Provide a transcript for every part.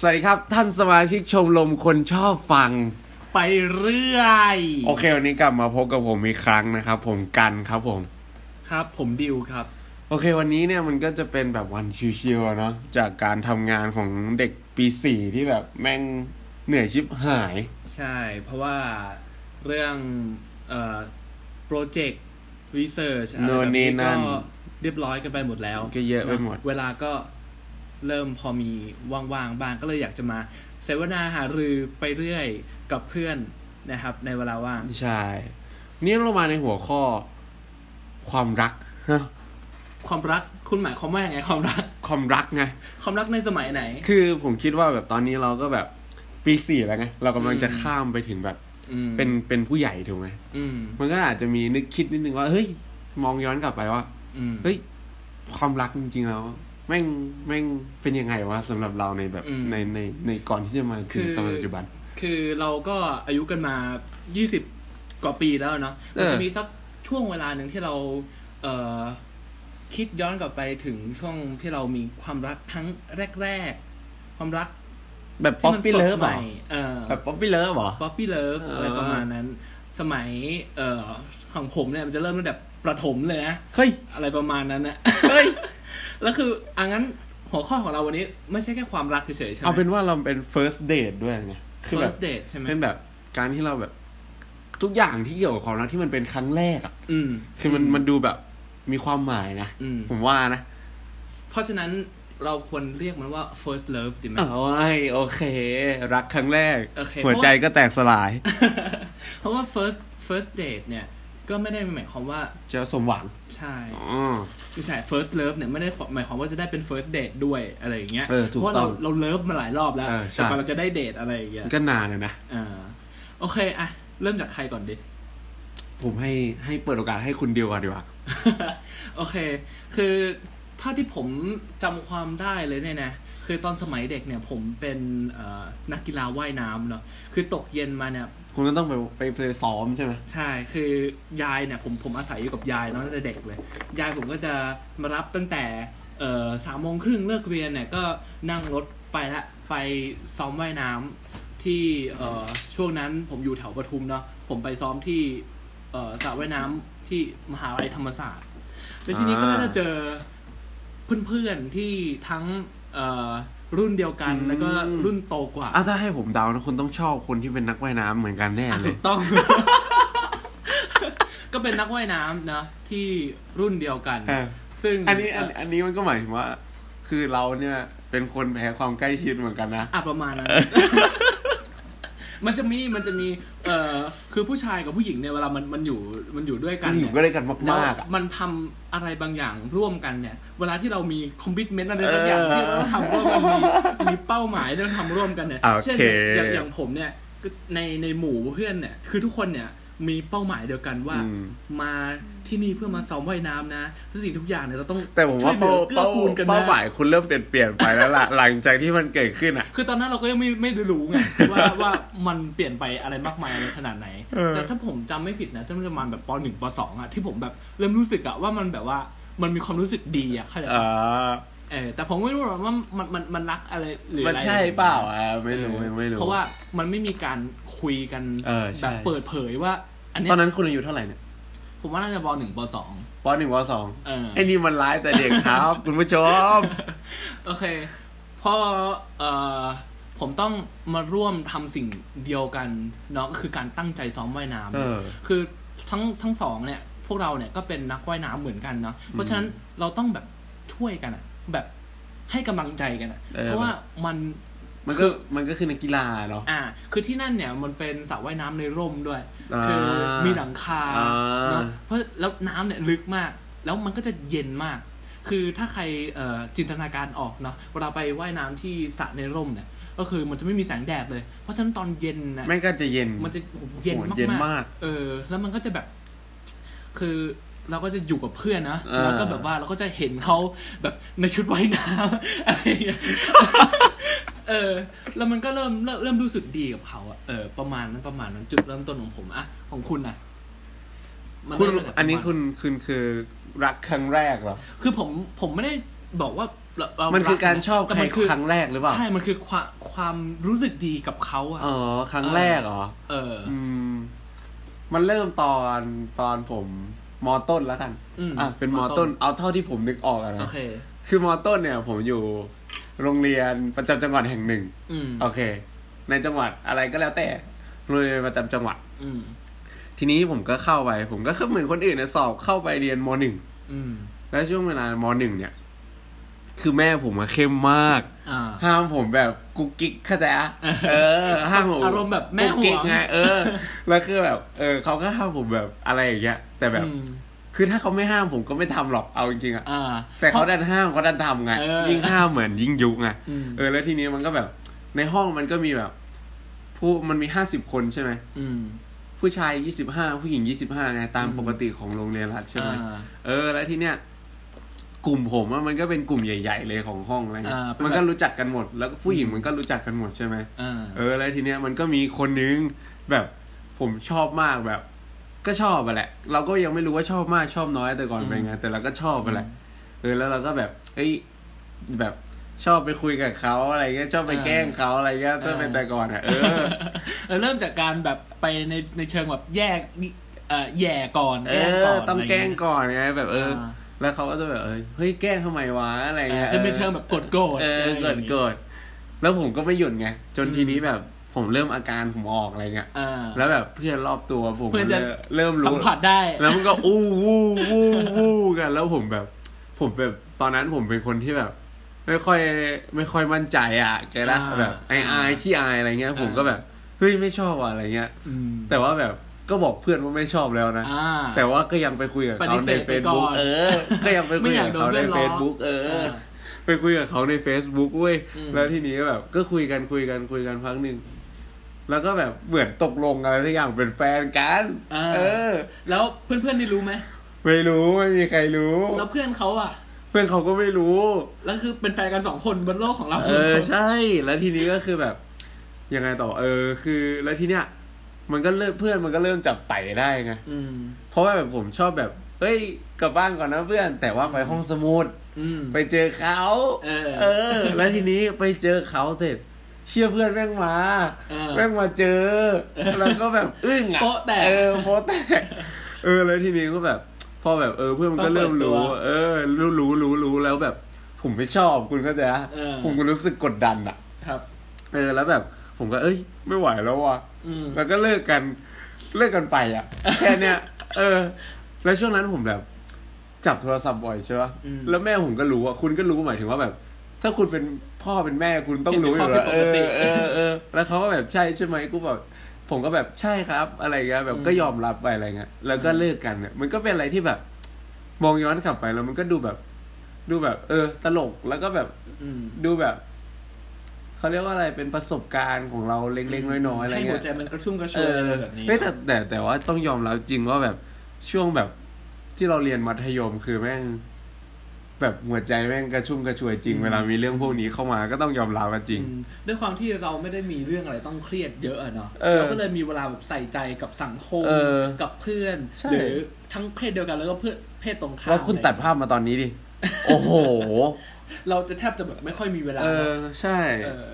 สวัสดีครับ ท่านสมาชิกชมรมคนชอบฟัง ไปเรื่อย โอเค วันนี้กลับมาพบกับผมอีกครั้งนะครับ ผมกันครับผม ครับผมดิวครับ โอเค วันนี้เนี่ยมันก็จะเป็นแบบวันชิวๆอะเนาะจากการทำงานของเด็กปีสี่ที่แบบแม่งเหนื่อยชิบหาย ใช่ เพราะว่าเรื่องเอ่อโปรเจกต์รีเสิร์ชอะไรโน่นแบบนี่นี้นั่ก็น เรียบร้อยกันไปหมดแล้วก็เยอะไปหมดเวลาก็ เริ่มพอมีว่างๆบ้างก็เลยอยากจะมาเสวนาหารือไปเรื่อยกับเพื่อนนะครับ ในเวลาว่างใช่นี่เรามาในหัวข้อความรักฮะความรักคุณหมายความว่ายังไงความรัก ความรักไงความรักในสมัยไหน คือผมคิดว่าแบบตอนนี้เราก็แบบปีสี่แล้วไงเรากำลังจะอืมข้ามไปถึงแบบอืมเป็นเป็นผู้ใหญ่ถูกไหมอืมมันก็อาจจะมีนึกคิดนิดนึงว่าเฮ้ยมองย้อนกลับไปว่าอืมเฮ้ยความรักจริงๆแล้ว แม่งแม่งเป็นยังไงวะสำหรับเราในแบบอืมในในในก่อนที่จะมาถึงคือตอนปัจจุบัน คือเราก็อายุกันมา20กว่าปีแล้วเนาะเออมันจะมีสักช่วงเวลาหนึ่งที่เรา เอ่อคิดย้อนกลับไปถึงช่วงที่เรามีความรักครั้งแรก ๆ ความรัก แบบที่มันสดใหเหรอ เออแบบ puppy love เหรอ puppy love เอออะไรประมาณนั้น สมัย เอ่อของผมเนี่ยมันจะเริ่มตั้งแต่ประถมเลยนะเฮ้ยอะไรประมาณนั้นนะเฮ้ย แล้วคืออังั้นหัวข้อของเราวันนี้ไม่ใช่แค่ความรักเฉยๆใช่ไหมเอาเป็นว่าเราเป็น first date ด้วยไงคือแบบ first date ใช่ไหมเป็นแบบการที่เราแบบ ทุกอย่างที่เกี่ยวกับความรักที่มันเป็นครั้งแรกอะอืมคือมันมันดูแบบมีความหมายนะอืมผมว่านะ เพราะฉะนั้นเราควรเรียกมันว่า first love ดีไหมเอาไว้โอเค รักครั้งแรกโอเคหัวใจก็แตกสลาย เพราะว่า first first date เนี่ย ก็ไม่ได้หมายความว่าจะสมหวัง ใช่อ๋อไม่ใช่ first love เนี่ยไม่ได้หมายความว่าจะได้เป็น first date ด้วยอะไรอย่างเงี้ยเออถูกเพราะว่าต้เราองเราเลิฟมาหลายรอบแล้วเออใช่แต่กว่าเราจะได้เดทอะไรอย่างเงี้ยก็นานเลยนะอ่าโอเคอะเริ่มจากใครก่อนดิผมให้ให้เปิดโอกาสให้คุณเดียวก่อนดีกว่าโอเค คือถ้าที่ผมจำความได้เลยเนี่ยนะคือตอนสมัยเด็กเนี่ย ผมเป็นเอ่อนักกีฬาว่ายน้ำเนาะคือตกเย็นมาเนี่ย คุณก็ต้องไปไปไปซ้อมใช่ไหมใช่ คือยายเนี่ยผมผมอาศัยอยู่กับยายเนาะตั้งแต่เด็กเลย ยายผมก็จะมารับตั้งแต่เอ่อสามโมงครึ่งเลิกเรียนเนี่ยก็นั่งรถไปละไปซ้อมว่ายน้ำที่เอ่อช่วงนั้นผมอยู่แถวปทุมเนาะผมไปซ้อมที่เอ่อสระว่ายน้ำที่มหาลัยธรรมศาสตร์แล้วทีนี้ก็จะเจอเพื่อนๆที่ทั้งเอ่อ รุ่นเดียวกันอืมแล้วก็รุ่นโตกว่าอะถ้าให้ผมเดานะคุณต้องชอบคนที่เป็นนักว่ายน้ำเหมือนกันแน่อะเลถูยกต้อง ก็เป็นนักว่ายน้ำนะ ที่รุ่นเดียวกันเออซึ่งอันนี้อันเอันนี้มันก็หมายถึงว่า คือเราเนี่ยเป็นคนแพ้ความใกล้ชิดเหมือนกันนะอะประมาณนั้น มันจะมีมันจะมีเอ่อคือผู้ชายกับผู้หญิงเนี่ยเวลามันมันอยู่มันอยู่ด้วยกัมันนอเนี่ยู่ยก็ได้กันแล้วมากๆอะมันทำอะไรบางอย่างร่วมกันเนี่ย เวลาที่เรามีคอมมิชเมนต์อะไรสักอย่างเออที่เราต้องทำร่วมกันมีมีเป้าหมายที่ต้องทำร่วมกันเนี่ยโอเค เช่นอย่างอย่างผมเนี่ยก็ในในหมู่เพื่อนเนี่ยคือทุกคนเนี่ย มีเป้าหมายเดียวกันว่าอืมมาที่นี่เพื่อมาซ้อมว่ายน้ำนะทุกสิ่งทุกอย่างเนี่ยเราต้องแต่ผมว่าช่ยหลืเป้าอเกื้อเป้ากูลกันนะเป้าหมายคุณเริ่มเปลี่ยนเปลี่ยนไปแล้วล่ะหลังจากที่มันเกิดขึ้นอะ คือตอนนั้นเราก็ยังไม่ไม่ได้รู้ไงว่าว่ามันเปลี่ยนไปอะไรมากมายอะไรขนาดไหนเออแต่ถ้าผมจำไม่ผิดนะตั้งประมาณแบบปหนึ่งปสองอะที่ผมแบบเริ่มรู้สึกอะว่ามันแบบว่ามันมีความรู้สึกดีอะเข้าใจอ่ปะา เออแต่ผมไม่รู้หรอกว่ามันมันมันรักอะไรหรือมันอะไรใช่เปล่าอะไม่รู้เออไม่รู้เพราะว่ามันไม่มีการคุยกันเออใช่แบบเปิดเผยว่า อันเนี้ตยอนนั้นคุณอายุเท่าไหร่เนี่ยผมว่าน่าจะปหนึ่งปสองปหนึ่งปสองเออไอ้นี่มันร้ายแต่เด็กครับคุณผู้ชมโอเคพอเอ่อผมต้องมาร่วมทำสิ่งเดียวกันเนาะก็คือการตั้งใจซ้อมว่ายน้ำเออคือทั้งทั้งสองเนี่ย พวกเราเนี่ยก็เป็นนักว่ายน้ำเหมือนกันเนาะเพราะฉะนั้นเราต้องแบบช่วยกันอะ แบบให้กำลังใจกันอะเออเพราะว่ามันมันก็มันก็คือนักกีฬาเนาะ อ่า คือที่นั่นเนี่ยมันเป็นสระว่ายน้ำในร่มด้วยอ่าคือมีหลังคาอ่าเนาะ เพราะแล้วน้ำเนี่ยลึกมาก แล้วมันก็จะเย็นมาก คือถ้าใครเอ่อจินตนาการออกเนาะ เวลาไปว่ายน้ำที่สระในร่มเนี่ย ก็คือมันจะไม่มีแสงแดดเลย เพราะฉะนั้นตอนเย็นนะแม่งก็จะเย็น มันจะโอ้โหเย็นโอ้โหมากเย็นๆมาก เออ แล้วมันก็จะแบบ คือ เราก็จะอยู่กับเพื่อนนะเออแล้วก็แบบว่าเราก็จะเห็นเขาแบบในชุดว่ายน้ำอะไรอย่างเงี้ยเออ แล้วมันก็เริ่มเริ่มเริ่มรู้สึกดีกับเขาอะเออประมาณนั้นประมาณนั้นจุดเริ่มต้นของผมอะของคุณอะมันคุณเริ่มตั้งแต่อันนี้ประมาณคุณคุณคือรักครั้งแรกเหรอ คือผมผมไม่ได้บอกว่าเราเรามันคือการชอบแต่ใครมันคือครั้งแรกหรือเปล่า ใช่ มันคือความคความรู้สึกดีกับเขาอะอ๋อ ครั้งแรกเหรอ เออ อืม มันเริ่มตอนตอนผม มอต้นแล้วกันอืมอะเป็นมอมต้ต้นนเอาเท่าที่ผมนึกออกอะโอนะเคคือมอต้นเนี่ย ผมอยู่โรงเรียนประจำจังหวัดแห่งหนึ่งอืมโอเค ในจังหวัดอะไรก็แล้วแต่โรงเรียนประจำจังหวัดอืมทีนี้ผมก็เข้าไป ผมก็เหมือนคนอื่นนะสอบเข้าไปเรียนมหนึ่งอืมแล้วช่วงเวลามหนึ่งเนี่ย คือแม่ผมมาเข้มมากอ่าห้ามผมแบบกุ๊กกิ๊กเข้าใจอะเออ ห้ามผมอารมณ์แบบแม่กุ๊กกิ๊กห่วงไงเออ แล้วคือแบบ เออเขาก็ห้ามผมแบบอะไรอย่างเงี้ย แต่แบบอืมคือถ้าเขาไม่ห้ามผมก็ไม่ทำหรอกเอาจริงๆอะอ่าแต่เขาดันห้ามเขาดันทำไงเออยิ่งห้ามเหมือนยิ่งยุไงอืมเออแล้วทีนี้มันก็แบบ ในห้องมันก็มีแบบ ผู้มันมีห้าสิบคนใช่ไหมอืมผู้ชายยี่สิบห้าผู้หญิงยี่สิบห้าไงตามปกติของโรงเรียนรัฐใช่ไหมอ่าเออ แล้วทีเนี้ย กลุ่มผมอะมันก็เป็นกลุ่มใหญ่ๆเลยของห้องอะไรเงี้ยอ่าเป็นมันก็แบบรู้จักกันหมด แล้วก็ผู้หญิงมันก็รู้จักกันหมดใช่ไหมอ่าเออแล้วทีเนี้ยมันก็มีคนนึงแบบผมชอบมากแบบ ก็ชอบไปแหละ เราก็ยังไม่รู้ว่าชอบมากชอบน้อยแต่ก่อนเป็นไงแต่เราก็ชอบไปแหละเออแล้วเราก็แบบเอ้ยแบบชอบไปคุยกับเขาอะไรเงี้ยชอบไปแกล้งเขาอะไรเงี้ยตั้งแต่แต่ก่อนอะเออแล้วเริ่มจากการแบบไปในในเชิงแบบแยกเอ่อแย่ก่อนเอแกล้งก่ออนต้องแกล้งะไรเยก่อนไงแบบเอออ่า แล้วเขาก็จะแบบเอ้ยเฮ้ยแกล้งทำไมวะอะไรเงี้ยจะเป็นเชิงแบบกดโกรธเออเกิดเกิดแล้วผมก็ไม่หยุดไงจนทีนี้แบบผมเริ่มอาการผมออกอะไรเงี้ยอ่าแล้วแบบเพื่อนรอบตัวผมเพื่อนจะเริ่มสัรู้มผัสได้ แล้วมันก็อู้วู้วู้วู้กัน แล้วผมแบบ ผมแบบตอนนั้นผมเป็นคนที่แบบ ไม่ค่อย ไม่ค่อยมั่นใจอะแกละอ่าแบบไออายขี้อายอะไรเงี้ย ผมก็แบบเฮ้ยไม่ชอบอะอะไรเงี้ยอืมแต่ว่าแบบ ก็บอกเพื่อนว่าไม่ชอบแล้วนะอ่าแต่ว่าก็ยังไปคุยกับเขาปฏิเสในธเฟไปซก่อนบุ๊กเออ ก็ยังไปคุยกับเขาไม่ในอยากโดนเพื่เฟอนซล้อบุ๊กเอออ่าไปคุยกับเขาใน Facebook เว้ยอืมแล้วทีนี้ก็แบบ ก็คุยกันคุยกันคุยกันพักหนึ่ง แล้วก็แบบเหมือนตกลงอะไรสักอย่างเป็นแฟนกันอ่าเออ แล้วเพื่อนๆได้รู้ไหม ไม่รู้ไม่มีใครรู้ แล้วเพื่อนเขาอะเพื่อนเขาก็ไม่รู้ แล้วคือเป็นแฟนกันสองคนบนโลกของเรา เออใช่ แล้วทีนี้ก็คือแบบ ยังไงต่อ เออ คือ แล้วทีเนี้ย มันก็เริ่มเพื่อนมันก็เริ่มจับไต่ได้ไงอืมเพราะว่าแบบผมชอบแบบเอ้ยกลับบ้านก่อนนะเพื่อน แต่ว่าไปห้องสมุดอืมไปเจอเขาเออ เออ แล้วทีนี้ไปเจอเขาเสร็จ เชื่อเพื่อนแม่งมาเออแม่งมาเจอ แล้วก็แบบอึ้งอะโป๊ะแตกเออโป๊ะแตกเออแล้วทีนี้ก็แบบพอแบบเออเพื่อนมันก็เริ่มรู้ต้องเปิดตัวเออ รู้รู้รู้รู้แล้วแบบ ผมไม่ชอบคุณก็จะเออผมก็รู้สึกกดดันอะ ครับ เออแล้วแบบ ผมก็เอ้ย ไม่ไหวแล้วว่ะอืม แล้วก็เลิกกัน เลิกกันไปอะ แค่เนี้ย เออ แล้วช่วงนั้นผมแบบ จับโทรศัพท์บ่อยใช่ปะอืมแล้วแม่ผมก็รู้อะ คุณก็รู้หมายถึงว่าแบบ ถ้าคุณเป็นพ่อเป็นแม่คุณต้องรู้อยู่แล้วเห็นเอเป็นข้อผิดปกติอเออเออ แล้วเขาก็แบบใช่ใช่ไหมกูแบบผมก็แบบใช่ครับ อะไรเงี้ยแบบอืมก็ยอมรับไปอะไรเงี้ยแล้วก็เลิกกันเนี่ยมันก็เป็นอะไรที่แบบ มองย้อนกลับไปแล้วมันก็ดูแบบ ดูแบบ เออ ตลกแล้วก็แบบอืมดูแบบ เขาเรียกว่าอะไรเป็นประสบการณ์ของเราเล็กๆ น้อยๆอะไรให้หัเงี้วยใจมันกระชุ่มกระชเอวยออะไรแบบนี้เฮ้ยแต่แต่แต่ว่าต้องยอมรับจริงว่าแบบช่วงแบบที่เราเรียนมัธยมคือแม่งแบบหัวใจแม่งกระชุ่มกระชวยจริงเวลามีเรื่องพวกนี้เข้ามาก็ต้องยอมรับกันจริงอืมด้วยความที่เราไม่ได้มีเรื่องอะไรต้องเครียดเยอะอะเนาะเออเราก็เลยมีเวลาแบบใส่ใจกับสังคมเออกับเพื่อนใช่หรือทั้งเพศเดียวกันแล้วก็เพื่อนเพศตรงข้ามแล้วคุณตัดภาพมาตอนนี้ดิ โอ้โห เราจะแทบจะแบบไม่ค่อยมีเวลา เออ ใช่ เออ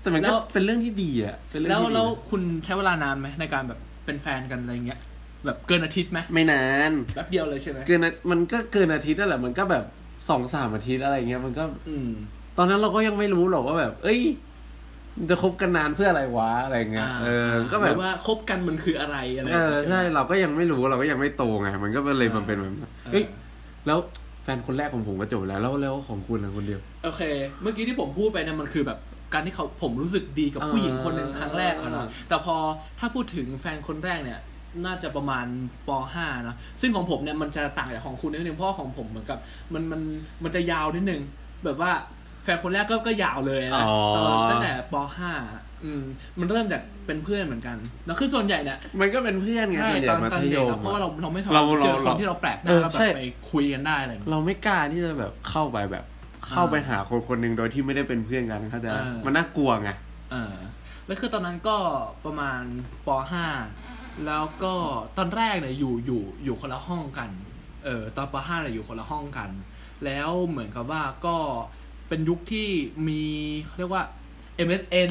แต่มันแล้ก็วเป็นเรื่องที่ดีอะเป็นเรื่องแล้วที่ดีแล้วคุณใช้เวลานานไหมในการแบบเป็นแฟนกันอะไรเงี้ย แบบเกินอาทิตย์ไหมไม่นานแป๊บเดียวเลยใช่ไหมเกินอามันก็เกินอาทิตย์นั่นแหละมันก็แบบสองสามอาทิตย์อะไรเงี้ยมันก็ อืม ตอนนั้นเราก็ยังไม่รู้หรอกว่าแบบ เอ้ยมันจะคบกันนานเพื่ออะไรวะอะไรเงี้ยอ่าเออ ก็แบหบรือว่าคบกันมันคืออะไรอะไร เออแบบนี้ใช่ไหมเราก็ยังไม่รู้เราก็ยังไม่โตไง มันก็เลยมันเป็นแบบนั้นเออเฮ้ย แล้ว แฟนคนแรกของผมก็จบแล้วแล้วแล้วของคุณนะคนเดียว โอเค เมื่อกี้ที่ผมพูดไปเนี่ยมันคือแบบการที่เขาผมรู้สึกดีกับอ่าผู้หญิงคนหนึ่งครั้งแรกอะเนาะแต่พอถ้าพูดถึงแฟนคนแรกเนี่ย น่าจะประมาณป .5 เนอะซึ่งของผมเนี่ยมันจะต่างจากของคุณนิดนึงเพราะว่าของผมเหมือนกับ มันมันมันจะยาวนิดนึงแบบว่าแฟนคนแรกก็ก็ยาวเลยนะอ๋อตอนตั้งแต่ป .5 อืมมันเริ่มจากเป็นเพื่อนเหมือนกันแล้วคือส่วนใหญ่เนี่ยมันก็เป็นเพื่อนไงใช่ส่วนใหตญ่อนมัตอนธยเด็กมอะเพราะว่าเราเราไม่ชอบเราเราเจอคนเราที่เราแปลกหเอน้าอแล้วแบใช่บไปคุยกันได้อะไรอย่างเงี้ยเราไม่กล้าที่จะแบบเข้าไปแบบ เข้าไปหาคนคนหนึ่งโดยที่ไม่ได้เป็นเพื่อนกันเขาใจะเออมันน่ากลัวไงเออแล้วคือตอนนั้นก็ประมาณป .5 แล้วก็ตอนแรกเนี่ยอยู่อยู่อยู่คนละห้องกัน เออตอนป .5 เนี่ยอยู่คนละห้องกัน แล้วเหมือนกับว่าก็เป็นยุคที่มีเขาเรียกว่า MSN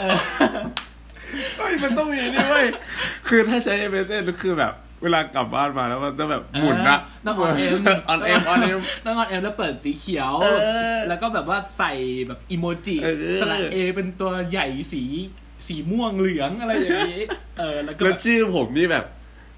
เออเฮ้ยมันต้องมีนี่เว้ยคือถ้าใช้ MSN คือแบบ เวลากลับบ้านมาแล้วมันจะแบบหมุนอะต้อง on M on M on M ต้อง on M แล้วเปิดสีเขียวเออแล้วก็แบบว่าใส่แบบอีโมจิเออสระเอเป็นตัวใหญ่สีสีม่วงเหลืองอะไรอย่างนี้ เออ แล้วก็แล้วแบบชื่อผมนี่แบบ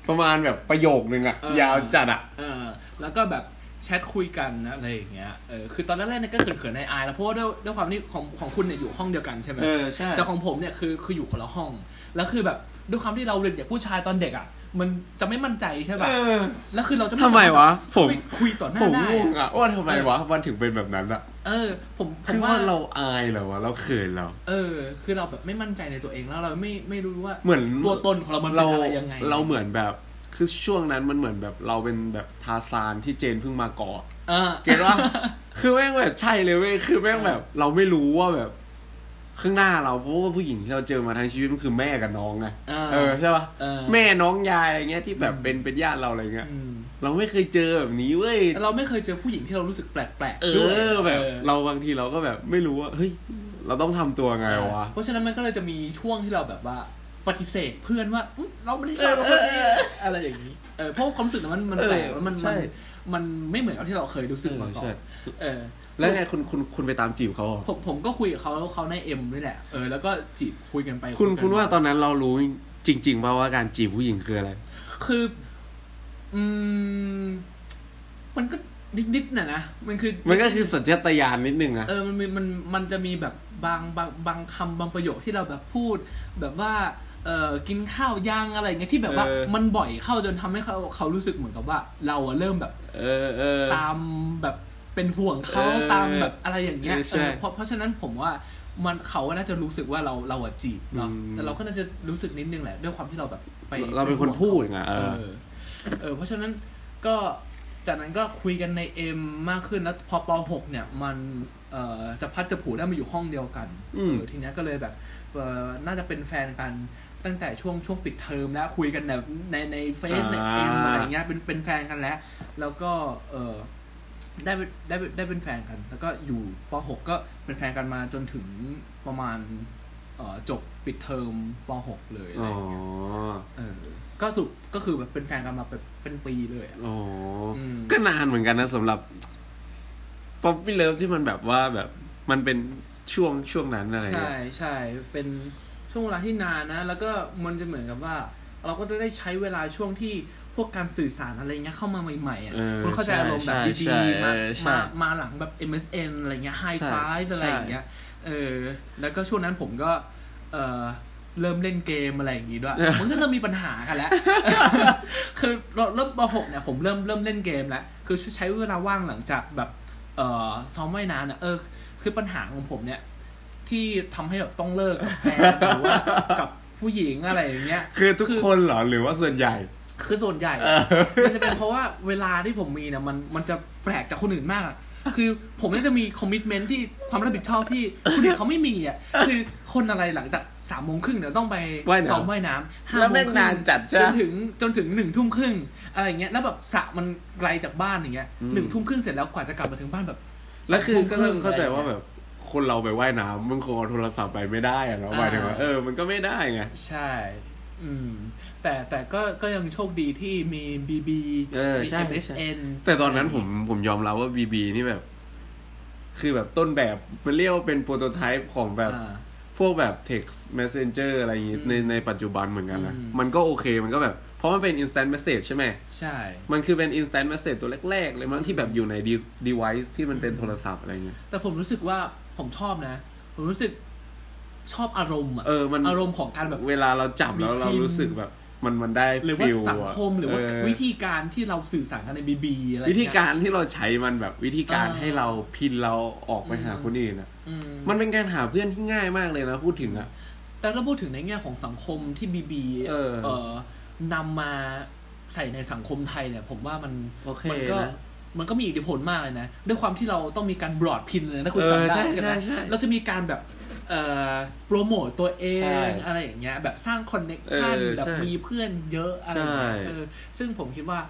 ประมาณแบบประโยคนึงอะเออยาวจัดอะเออ แล้วก็แบบ แชทคุยกันนะอะไรอย่างเงี้ย เออ คือตอนแรกๆเนี่ยก็เขินๆในอายๆแล้วเพราะว่าด้วยด้วยความที่ของของคุณเนี่ยอยู่ห้องเดียวกันใช่ไหมเออใช่ แต่ของผมเนี่ยคือคืออยู่คนละห้อง แล้วคือแบบด้วยความที่เราเด็กๆผู้ชายตอนเด็กอะ มันจะไม่มั่นใจใช่ป่ะ เออ แล้วคือเราจะทำไมวะผมไปคุยต่อหน้าผมได้งงอะว่าทำไมวะมันถึงเป็นแบบนั้นอะเออ ผมผคืมอว่าว่า เราอายเหรอวะเราเขินเหราเออ คือเราแบบไม่มั่นใจในตัวเองแล้วเราไม่ไม่รู้ว่าเหมือนตัวตนของเรามันเป็เรานอะไรยังไง เราเหมือนแบบ คือช่วงนั้นมันเหมือนแบบเราเป็นแบบทาซานที่เจนเพิ่งมากอดเออเก็ตว่าคือแม่งแบบใช่เลยเว้ยคือแม่งแบบ เราไม่รู้ว่าแบบ ข้างหน้าเราเพราะว่าผู้หญิงที่เราเจอมาทั้งชีวิตมันคือแม่กับน้องไงอ่าเออใช่ปะเออแม่น้องยายอะไรเงี้ยที่แบบอืมเป็นเป็นญาติเราอะไรเงี้ยอืมเราไม่เคยเจอแบบนี้เว้ยแต่เราไม่เคยเจอผู้หญิงที่เรารู้สึกแปลกเอๆด้วยอแบบออเราบางทีเราก็แบบไม่รู้ว่าเฮ้ยเราต้องทำตัวไงวะเพราะฉะนั้นมันก็เลยจะมีช่วงที่เราแบบว่า ปฏิเสธเพื่อนว่าอุ๊ยเราไม่ได้ชอบเออคนนี้เอออะไรอย่างนี้ เออเพราะความรู้สึกนั้นมันมันแปลกแล้วมันใช่มันมันไม่เหมือนกับที่เราเคยรู้สึกมาก่อใช่นเออ แล้วไงคุณคุณคุณไปตามจีบเขาเหรอผมผมก็คุยกับเขาเขาในเอ็มนี่แหละเออแล้วก็จีบคุยกันไปคุณยกันคุณว่ามาตอนนั้นเรารู้จริงๆป่าว่าการจีบผู้หญิงคืออะไร คือ อืม มันก็นิดๆน่ะนะมันคือ มันก็คือสัญชาตญาณนิดนึงอะเออมันมีมันมันจะมีแบบบางบางบางคำบางประโยคที่เราแบบพูด แบบว่า เออกินข้าวย่างอะไรเงี้ยที่แบบว่า เออ มันบ่อยเข้าจนทำให้เขาเขารู้สึกเหมือนกับว่า เราอะเริ่มแบบ เออเออ ตามแบบเป็นห่วงเขาเออตามแบบอะไรอย่างเงี้ยเออใช่เออเพราะเพราะฉะนั้นผมว่ามันเขาน่าจะรู้สึกว่าเราเราอะจีบเนาะอืมแต่เราก็น่าจะรู้สึกนิดนึงแหละด้วยความที่เราแบบไปเราเป็นคนพูดไงเอเออ อเออ เพราะฉะนั้นก็จากนั้นก็คุยกันในเอ็มมากขึ้นแล้วพอป .6 เนี่ย มันเอ่อจะพัดจะผูได้มาอยู่ห้องเดียวกันอืม เออทีเนี้ยก็เลยแบบเอ่อน่าจะเป็นแฟนกัน ตั้งแต่ช่วงช่วงปิดเทอมแล้วคุยกันแบบในในเฟซในเอ็มอะไรอย่างเงี้ยเป็นเป็นแฟนกันแล้ว แล้วก็เออได้เป็นได้เป็นได้เป็นแฟนกัน แล้วก็อยู่ป .6 ก็เป็นแฟนกันมาจนถึงประมาณเอ่อจบปิดเทอมป .6 เลยอะไรอ๋ออย่างเงี้ยเออก็สุดก็คือแบบเป็นแฟนกันมาแบบเป็นปีเลยอะอ๋ออมก็นานเหมือนกันนะสำหรับ puppy love ที่มันแบบว่าแบบมันเป็นช่วงช่วงนั้นอะไรใช่เงี้ยใช่เป็น ช่วงเวลาที่นานนะ แล้วก็มันจะเหมือนกับว่า เราก็จะได้ใช้เวลาช่วงที่พวกการสื่อสารอะไรเงี้ยเข้ามาใหม่ๆอะเออคุณเข้าใจใช่อารมณ์แบบใช่ดีใช่ๆมาเออใช่มามาหลังแบบ MSN อะไรเงี้ย High ใช่ Five อะไรอย่างเงี้ยเออแล้วก็ช่วงนั้นผมก็ เออเริ่มเล่นเกมอะไรอย่างงี้ด้วยมันก็เริ่มมีปัญหากันแล้ว คือเราเริ่มป .6 เนี่ยผมเริ่มเริ่มเล่นเกมแล้ว คือใช้เวลาว่างหลังจากแบบ เอ่อซ้อมว่ายน้ำเนี่ยเออ คือปัญหาของผมเนี่ย ที่ทำให้แบบต้องเลิกกับแฟนหรือว่ากับผู้หญิงอะไรอย่างเงี้ย คือทุกคนเหรอหรือว่าส่วนใหญ่ คือส่วนใหญ่เออมันจะเป็นเพราะว่าเวลาที่ผมมีเนี่ยมันมันจะแปลกจากคนอื่นมากอะคือผมน่าจะมีคอมมิชเมนที่ความรับผิดชอบที่คนอื่นเขาไม่มีอะ คือคนอะไรหลังจากสามโมงครึ่งเนี่ยต้องไปว่ายน้ำซ้อมว่ายน้ำห้าแล้วโมแม่งงครึ่นานจัดจ้ะจนถึงจนถึงหนึ่งทุ่มครึ่งอะไรอย่างเงี้ยแล้วแบบสระมันไกลจากบ้านอย่างเงี้ยอืมหนึ่งทุ่มครึ่งเสร็จแล้วกว่าจะกลับมาถึงบ้านแบบ แล้วคือก็เริ่มสงทุ่เข้าใจรึ่งว่าแบบ คนเราไปว่ายน้ำมึงคงเอาโทรศัพท์ไปไม่ได้อะเนาะหมายถึงว่าเออมันก็ไม่ได้ไงใช่ อืม แต่แต่ก็ก็ยังโชคดีที่มีบีบีเออมี ใช่ MSN แต่ตอนนั้นผมผมยอมรับว่าบีบีนี่แบบ คือแบบต้นแบบมันเรียกว่าเป็นโปรโตไทป์ของแบบ อ่า พวกแบบ text messenger อะไรอย่างงี้อืมในในปัจจุบันเหมือนกันนะ อืม มันก็โอเคมันก็แบบ เพราะมันเป็น instant message ใช่ไหม ใช่ มันคือเป็น instant message ตัวแรก ๆ เลยมั้งที่แบบอยู่ใน de- device ที่มันเป็นโทรศัพท์อะไรเงี้ย แต่ผมรู้สึกว่า ผมชอบนะ ผมรู้สึกชอบอารมณ์อะเออมันอารมณ์ของการแบบเวลาเราจับแล้วมีเราพิมพ์รู้สึกแบบ มันมันได้หรือว่า feel สังคมหรือว่าเวิธีการที่เราสื่อสารกันในบีบีอะไรวิธีการที่เราใช้มันแบบวิธีการอ่าให้เราพินเราออกไปหาอืมคนอื่นอะอืมมันเป็นการหาเพื่อนที่ง่ายมากเลยนะพูดถึงอะแต่ถ้าพูดถึงในแง่ของสังคมที่บีบีเออเออนำมาใส่ในสังคมไทยเนี่ย ผมว่ามันโอเคมัก็นะ มันก็มีอิทธิพลมากเลยนะ ด้วยความที่เราต้องมีการ broad PIN เลยนะคุณเออจำได้ใช่ใช่ไหมใช่ใช่เราจะมีการแบบเอ่อโปรโมตตัวเองใช่อะไรอย่างเงี้ย แบบสร้าง connection เออแบบใช่มีเพื่อนเยอะอะไรอย่างเงี้ยใช่เออซึ่งผมคิดว่า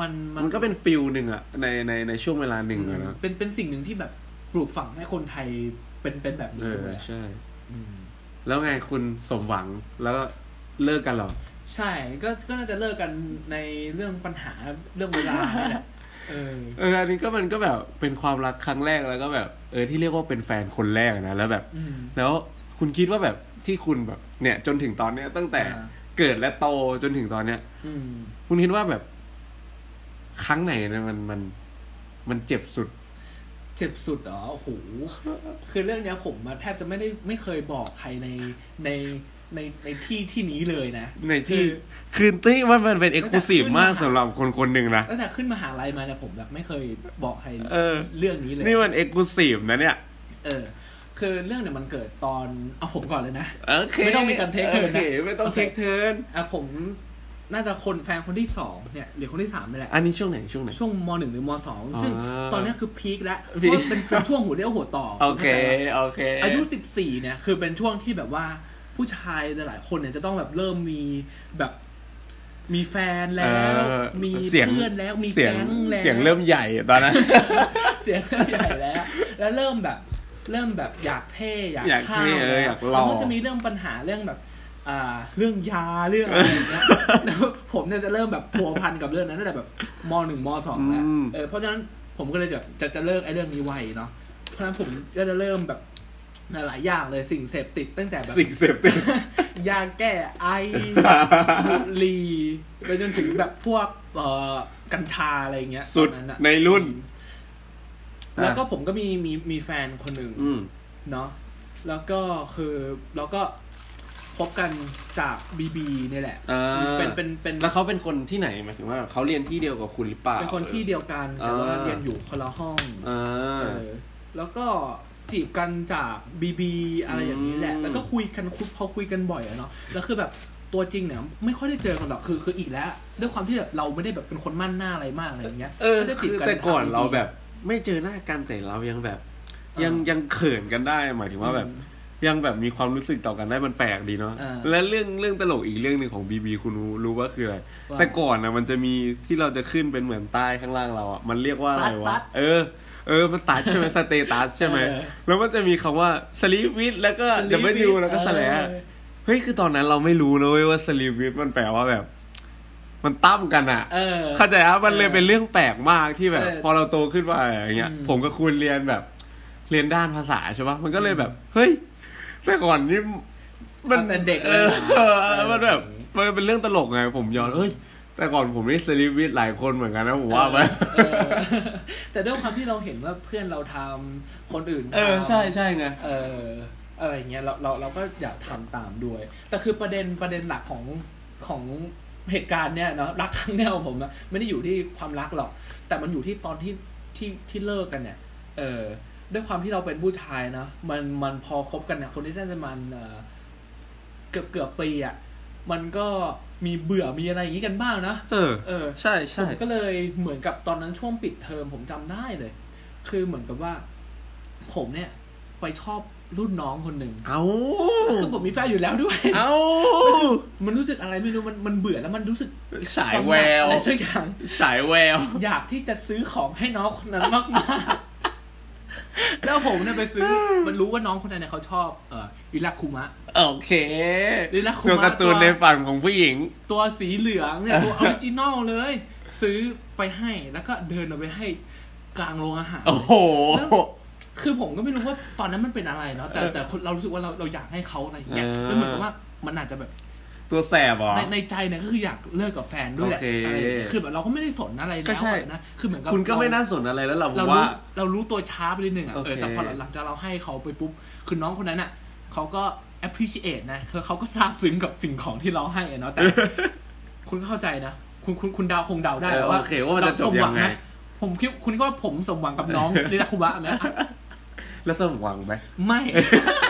มันมันก็เป็น feel หนึ่งอะในในในช่วงเวลาหนึ่งอะนะเป็นเป็นสิ่งหนึ่งที่แบบปลูกฝังให้คนไทยเป็นเป็นแบบนี้เออด้วยใช่ออืมแล้วไงคุณสมหวังแล้วก็เลิกกันเหรอ ใช่ก็ก็น่าจะเลิกกันในเรื่องปัญหาเรื่องเวลา เนี่ยแหละเออเอออันนี้ก็มันก็แบบเป็นความรักครั้งแรกแล้วก็แบบ เออที่เรียกว่าเป็นแฟนคนแรกนะแล้วแบบอืมแล้วคุณคิดว่าแบบที่คุณแบบ เนี่ย จนถึงตอนเนี้ยตั้งแต่อ่าเกิดและโตจนถึงตอนเนี้ยอืมคุณคิดว่าแบบ ครั้งไหนนะมันมัน มันเจ็บสุด เจ็บสุดเหรอโอ้โหคือเรื่องเนี้ยผมมาแทบจะไม่ได้ไม่เคยบอกใครในใน ในในที่ที่นี้เลยนะ ในที่คือคือที่ว่ามันเป็น exclusive ขึ้นมากมาสำหรับคนคนหนึ่งนะตั้งแต่ขึ้นมหาลัยมาเนี่ยผมแบบไม่เคยบอกใครเออเรื่องนี้เลย นี่มัน exclusive นะเนี่ย เออ คือเรื่องเนี่ยมันเกิดตอนเอาผมก่อนเลยนะโอเคไม่ต้องมีการ take turn นะโอเคไม่ต้องโอเคเทคเทิร์นอะผมน่าจะคนแฟนคนที่สองเนี่ยหรือคนที่สามนี่แหละ อันนี้ช่วงไหนช่วงไหนช่วงมหนึ่งหรือมสองอ่าซึ่งตอนเนี้ยคือ peak แล้ว peak เพราะเป็นเป็นช่วงหัวเรี่ยวหัวต่อ โอเคข้าใจปะโอเค อายุสิบสี่เนี่ยคือเป็นช่วงที่แบบว่า ผู้ชายหลายๆคนเนี่ยจะต้องแบบเริ่มมีแบบมีแฟนแล้วเออมีเสียงเพื่อนแล้วมีเสียงแก๊งแล้วเสียงเริ่มใหญ่ตอนนั้น เสียงเริ่มใหญ่แล้ว แล้วเริ่มแบบ เริ่มแบบอยากเท่อยากอยากเท่ข้วเอออยากหล่อแล้วก็จะมีเรื่องปัญหาเรื่องแบบอ่าเรื่องยาเรื่องอะไรอย่างเงี้ยแล้วผมเนี่ยจะเริ่มแบบพัวพันกับเรื่องนั้นตั้งแต่แบบมหนึ่งมสองแล้วอืมเออเพราะฉะนั้นผมก็เลยแบบจะจะเลิกไอ้เรื่องนี้ไวเนาะเพราะฉะนั้นผมก็จะเริ่มแบบ หลายอย่างเลยสิ่งเสพติดตั้งแต่แบบสิ่งเสพติดยาแก้ไอบุหรี่ไปจนถึงแบบพวกเอ่อกัญชาอะไรอย่างเงี้ยสุดตอนั้นอะในรุ่น แล้วก็ผมก็มีมีมีแฟนคนหนึ่งอืมเนาะแล้วก็คือเราก็คบกันจากบีบีนี่ยแหละอ่าเป็นเป็นเป็นแล้วเขาเป็นคนที่ไหนหมายถึงว่าเขาเรียนที่เดียวกับคุณหรือเปล่าเป็นคนที่เดียวกันแต่ว่าอ่าเรียนอยู่คนละห้องอ่าเออแล้วก็ จีบกันจากบีบีอะไรอย่างนี้แหละอืมแล้วก็คุยกันคุยพอคุยกันบ่อยอะเนาะแล้วคือแบบตัวจริงเนี่ยไม่ค่อยได้เจอกันหรอกคือคืออีกแล้ว ด้วยความที่แบบเราไม่ได้แบบเป็นคนมั่นหน้าอะไรมากอะไรอย่างเงี้ยเออก็จะจีคืบอกันแต่ก่อนทงเรา BB แบบไม่เจอหน้ากันแต่เรายังแบบเออยังยังเขินกันได้หมายถึงว่าแบบอืมยังแบบมีความรู้สึกต่อกันได้มันแปลกดีเนาะอ่าและเรื่องเรื่องตลกอีกเรื่องหนึ่งของบีบีคุณรู้รู้ว่าคืออะไรว่าแต่ก่อนนะมันจะมีที่เราจะขึ้นเป็นเหมือนใต้ข้างล่างเราอะมันเรียกว่าอะไรตัวะดเออ เออมันตัดใช่ไหมสเตตัสใช่ไหมเออแล้วมันจะมีคำว่าสลีวิทแล้วก็ Sleep with W แล้วก็สแลเออเฮ้ยคือตอนนั้นเราไม่รู้นะเว้ยว่าสลีวิทมันแปลว่าแบบ มันตั้มกันอะเออเข้าใจครับมันเลยเออเป็นเรื่องแปลกมากที่แบบเออพอเราโตขึ้นมาอย่างเงี้ยอืมผมกับคุณเรียนแบบ เรียนด้านภาษาใช่ปะมันก็เลยแบบ เฮ้ยแต่ก่อนนี่มันตั้งแต่เด็กเอเลยอนะเออเออมันแบบเออมันเป็นเรื่องตลกไง ผมย้อนเฮ้ย แต่ก่อนผมนี่สลีวิทหลายคนเหมือนกันนะผมว่าไปเออแต่ด้วยความที่เราเห็นว่าเพื่อนเราทำคนอื่นทำเออใช่ใช่ไงเอออะไรเงี้ยเราเราเราก็อยากทำตามด้วย แต่คือประเด็นประเด็นหลักของของเหตุการณ์เนี้ยเนาะรักครั้งเนี้ยของผมอะไม่ได้อยู่ที่ความรักหรอก แต่มันอยู่ที่ตอนที่ที่ที่เลิกกันเนี่ย เออ ด้วยความที่เราเป็นผู้ชายนะมันมันพอคบกันเนี่ยคนที่น่าจะมันเอ่อเกือบเกือบปีอะมันก็ มีเบื่อมีอะไรอย่างนี้กันบ้างนะเออ เออ ใช่ผใช่มก็เลยเหมือนกับตอนนั้นช่วงปิดเทอมผมจำได้เลย คือเหมือนกับว่า ผมเนี่ย ไปชอบรุ่นน้องคนหนึ่งเอาคือผมมีแฟนอยู่แล้วด้วย เอามันรู้สึกอะไรไม่รู้มันมันเบื่อแล้วมันรู้สึกฉายแววอะไรสักอย่างฉายแวว อยากที่จะซื้อของให้น้องคนนั้นมากๆ แล้วผมเนี่ยไปซื้อ มันรู้ว่าน้องคนนั้นเนี่ยเขาชอบเอ่อ Rilakkuma โอเค Rilakkuma ตัวการ์ตูนตัวในฝันของผู้หญิง ตัวสีเหลืองเนี่ยตัว original เลย ซื้อไปให้แล้วก็เดินเอาไปให้กลางโรงอาหาร โอ้โหแล้วคือผมก็ไม่รู้ว่าตอนนั้นมันเป็นอะไรเนาะแต่แต่คนเรารู้สึกว่าเราเราอยากให้เขาอะไรอย่างเงี้ยเออแล้วเหมือนกับว่ามันอาจจะแบบ ตัวแสบเหรอในในใจเนี่ยก็คืออยากเลิกกับแฟนด้วยแหละโอเคอะไรอย่างเงี้ยคือแบบเราก็ไม่ได้สนอะไรก็แล้วใช่อะนะคือเหมือนกับคุณก็ไม่เรน่าสนอะไรแล้วเราเราว่ารู้เรารู้ตัวช้าไปนิดนึงอะโอเอเคอแต่พอหลังจากเราให้เขาไปปุ๊บคือน้องคนนั้นอะเขาก็ appreciate นะคือเขาก็ซาบซึ้งกับสิ่งของที่เราให้อะเนาะแต่ คุณก็เข้าใจนะคุณคุณคุณดาวคงเดาได้เออว่าโอเคว่ามันจะจบสหยังไงนะผมคิดคุณคิดว่าผมสมหวังกับน้องลิลาคุบะไหมแล้วสมหวังไหมไม่สรุปคื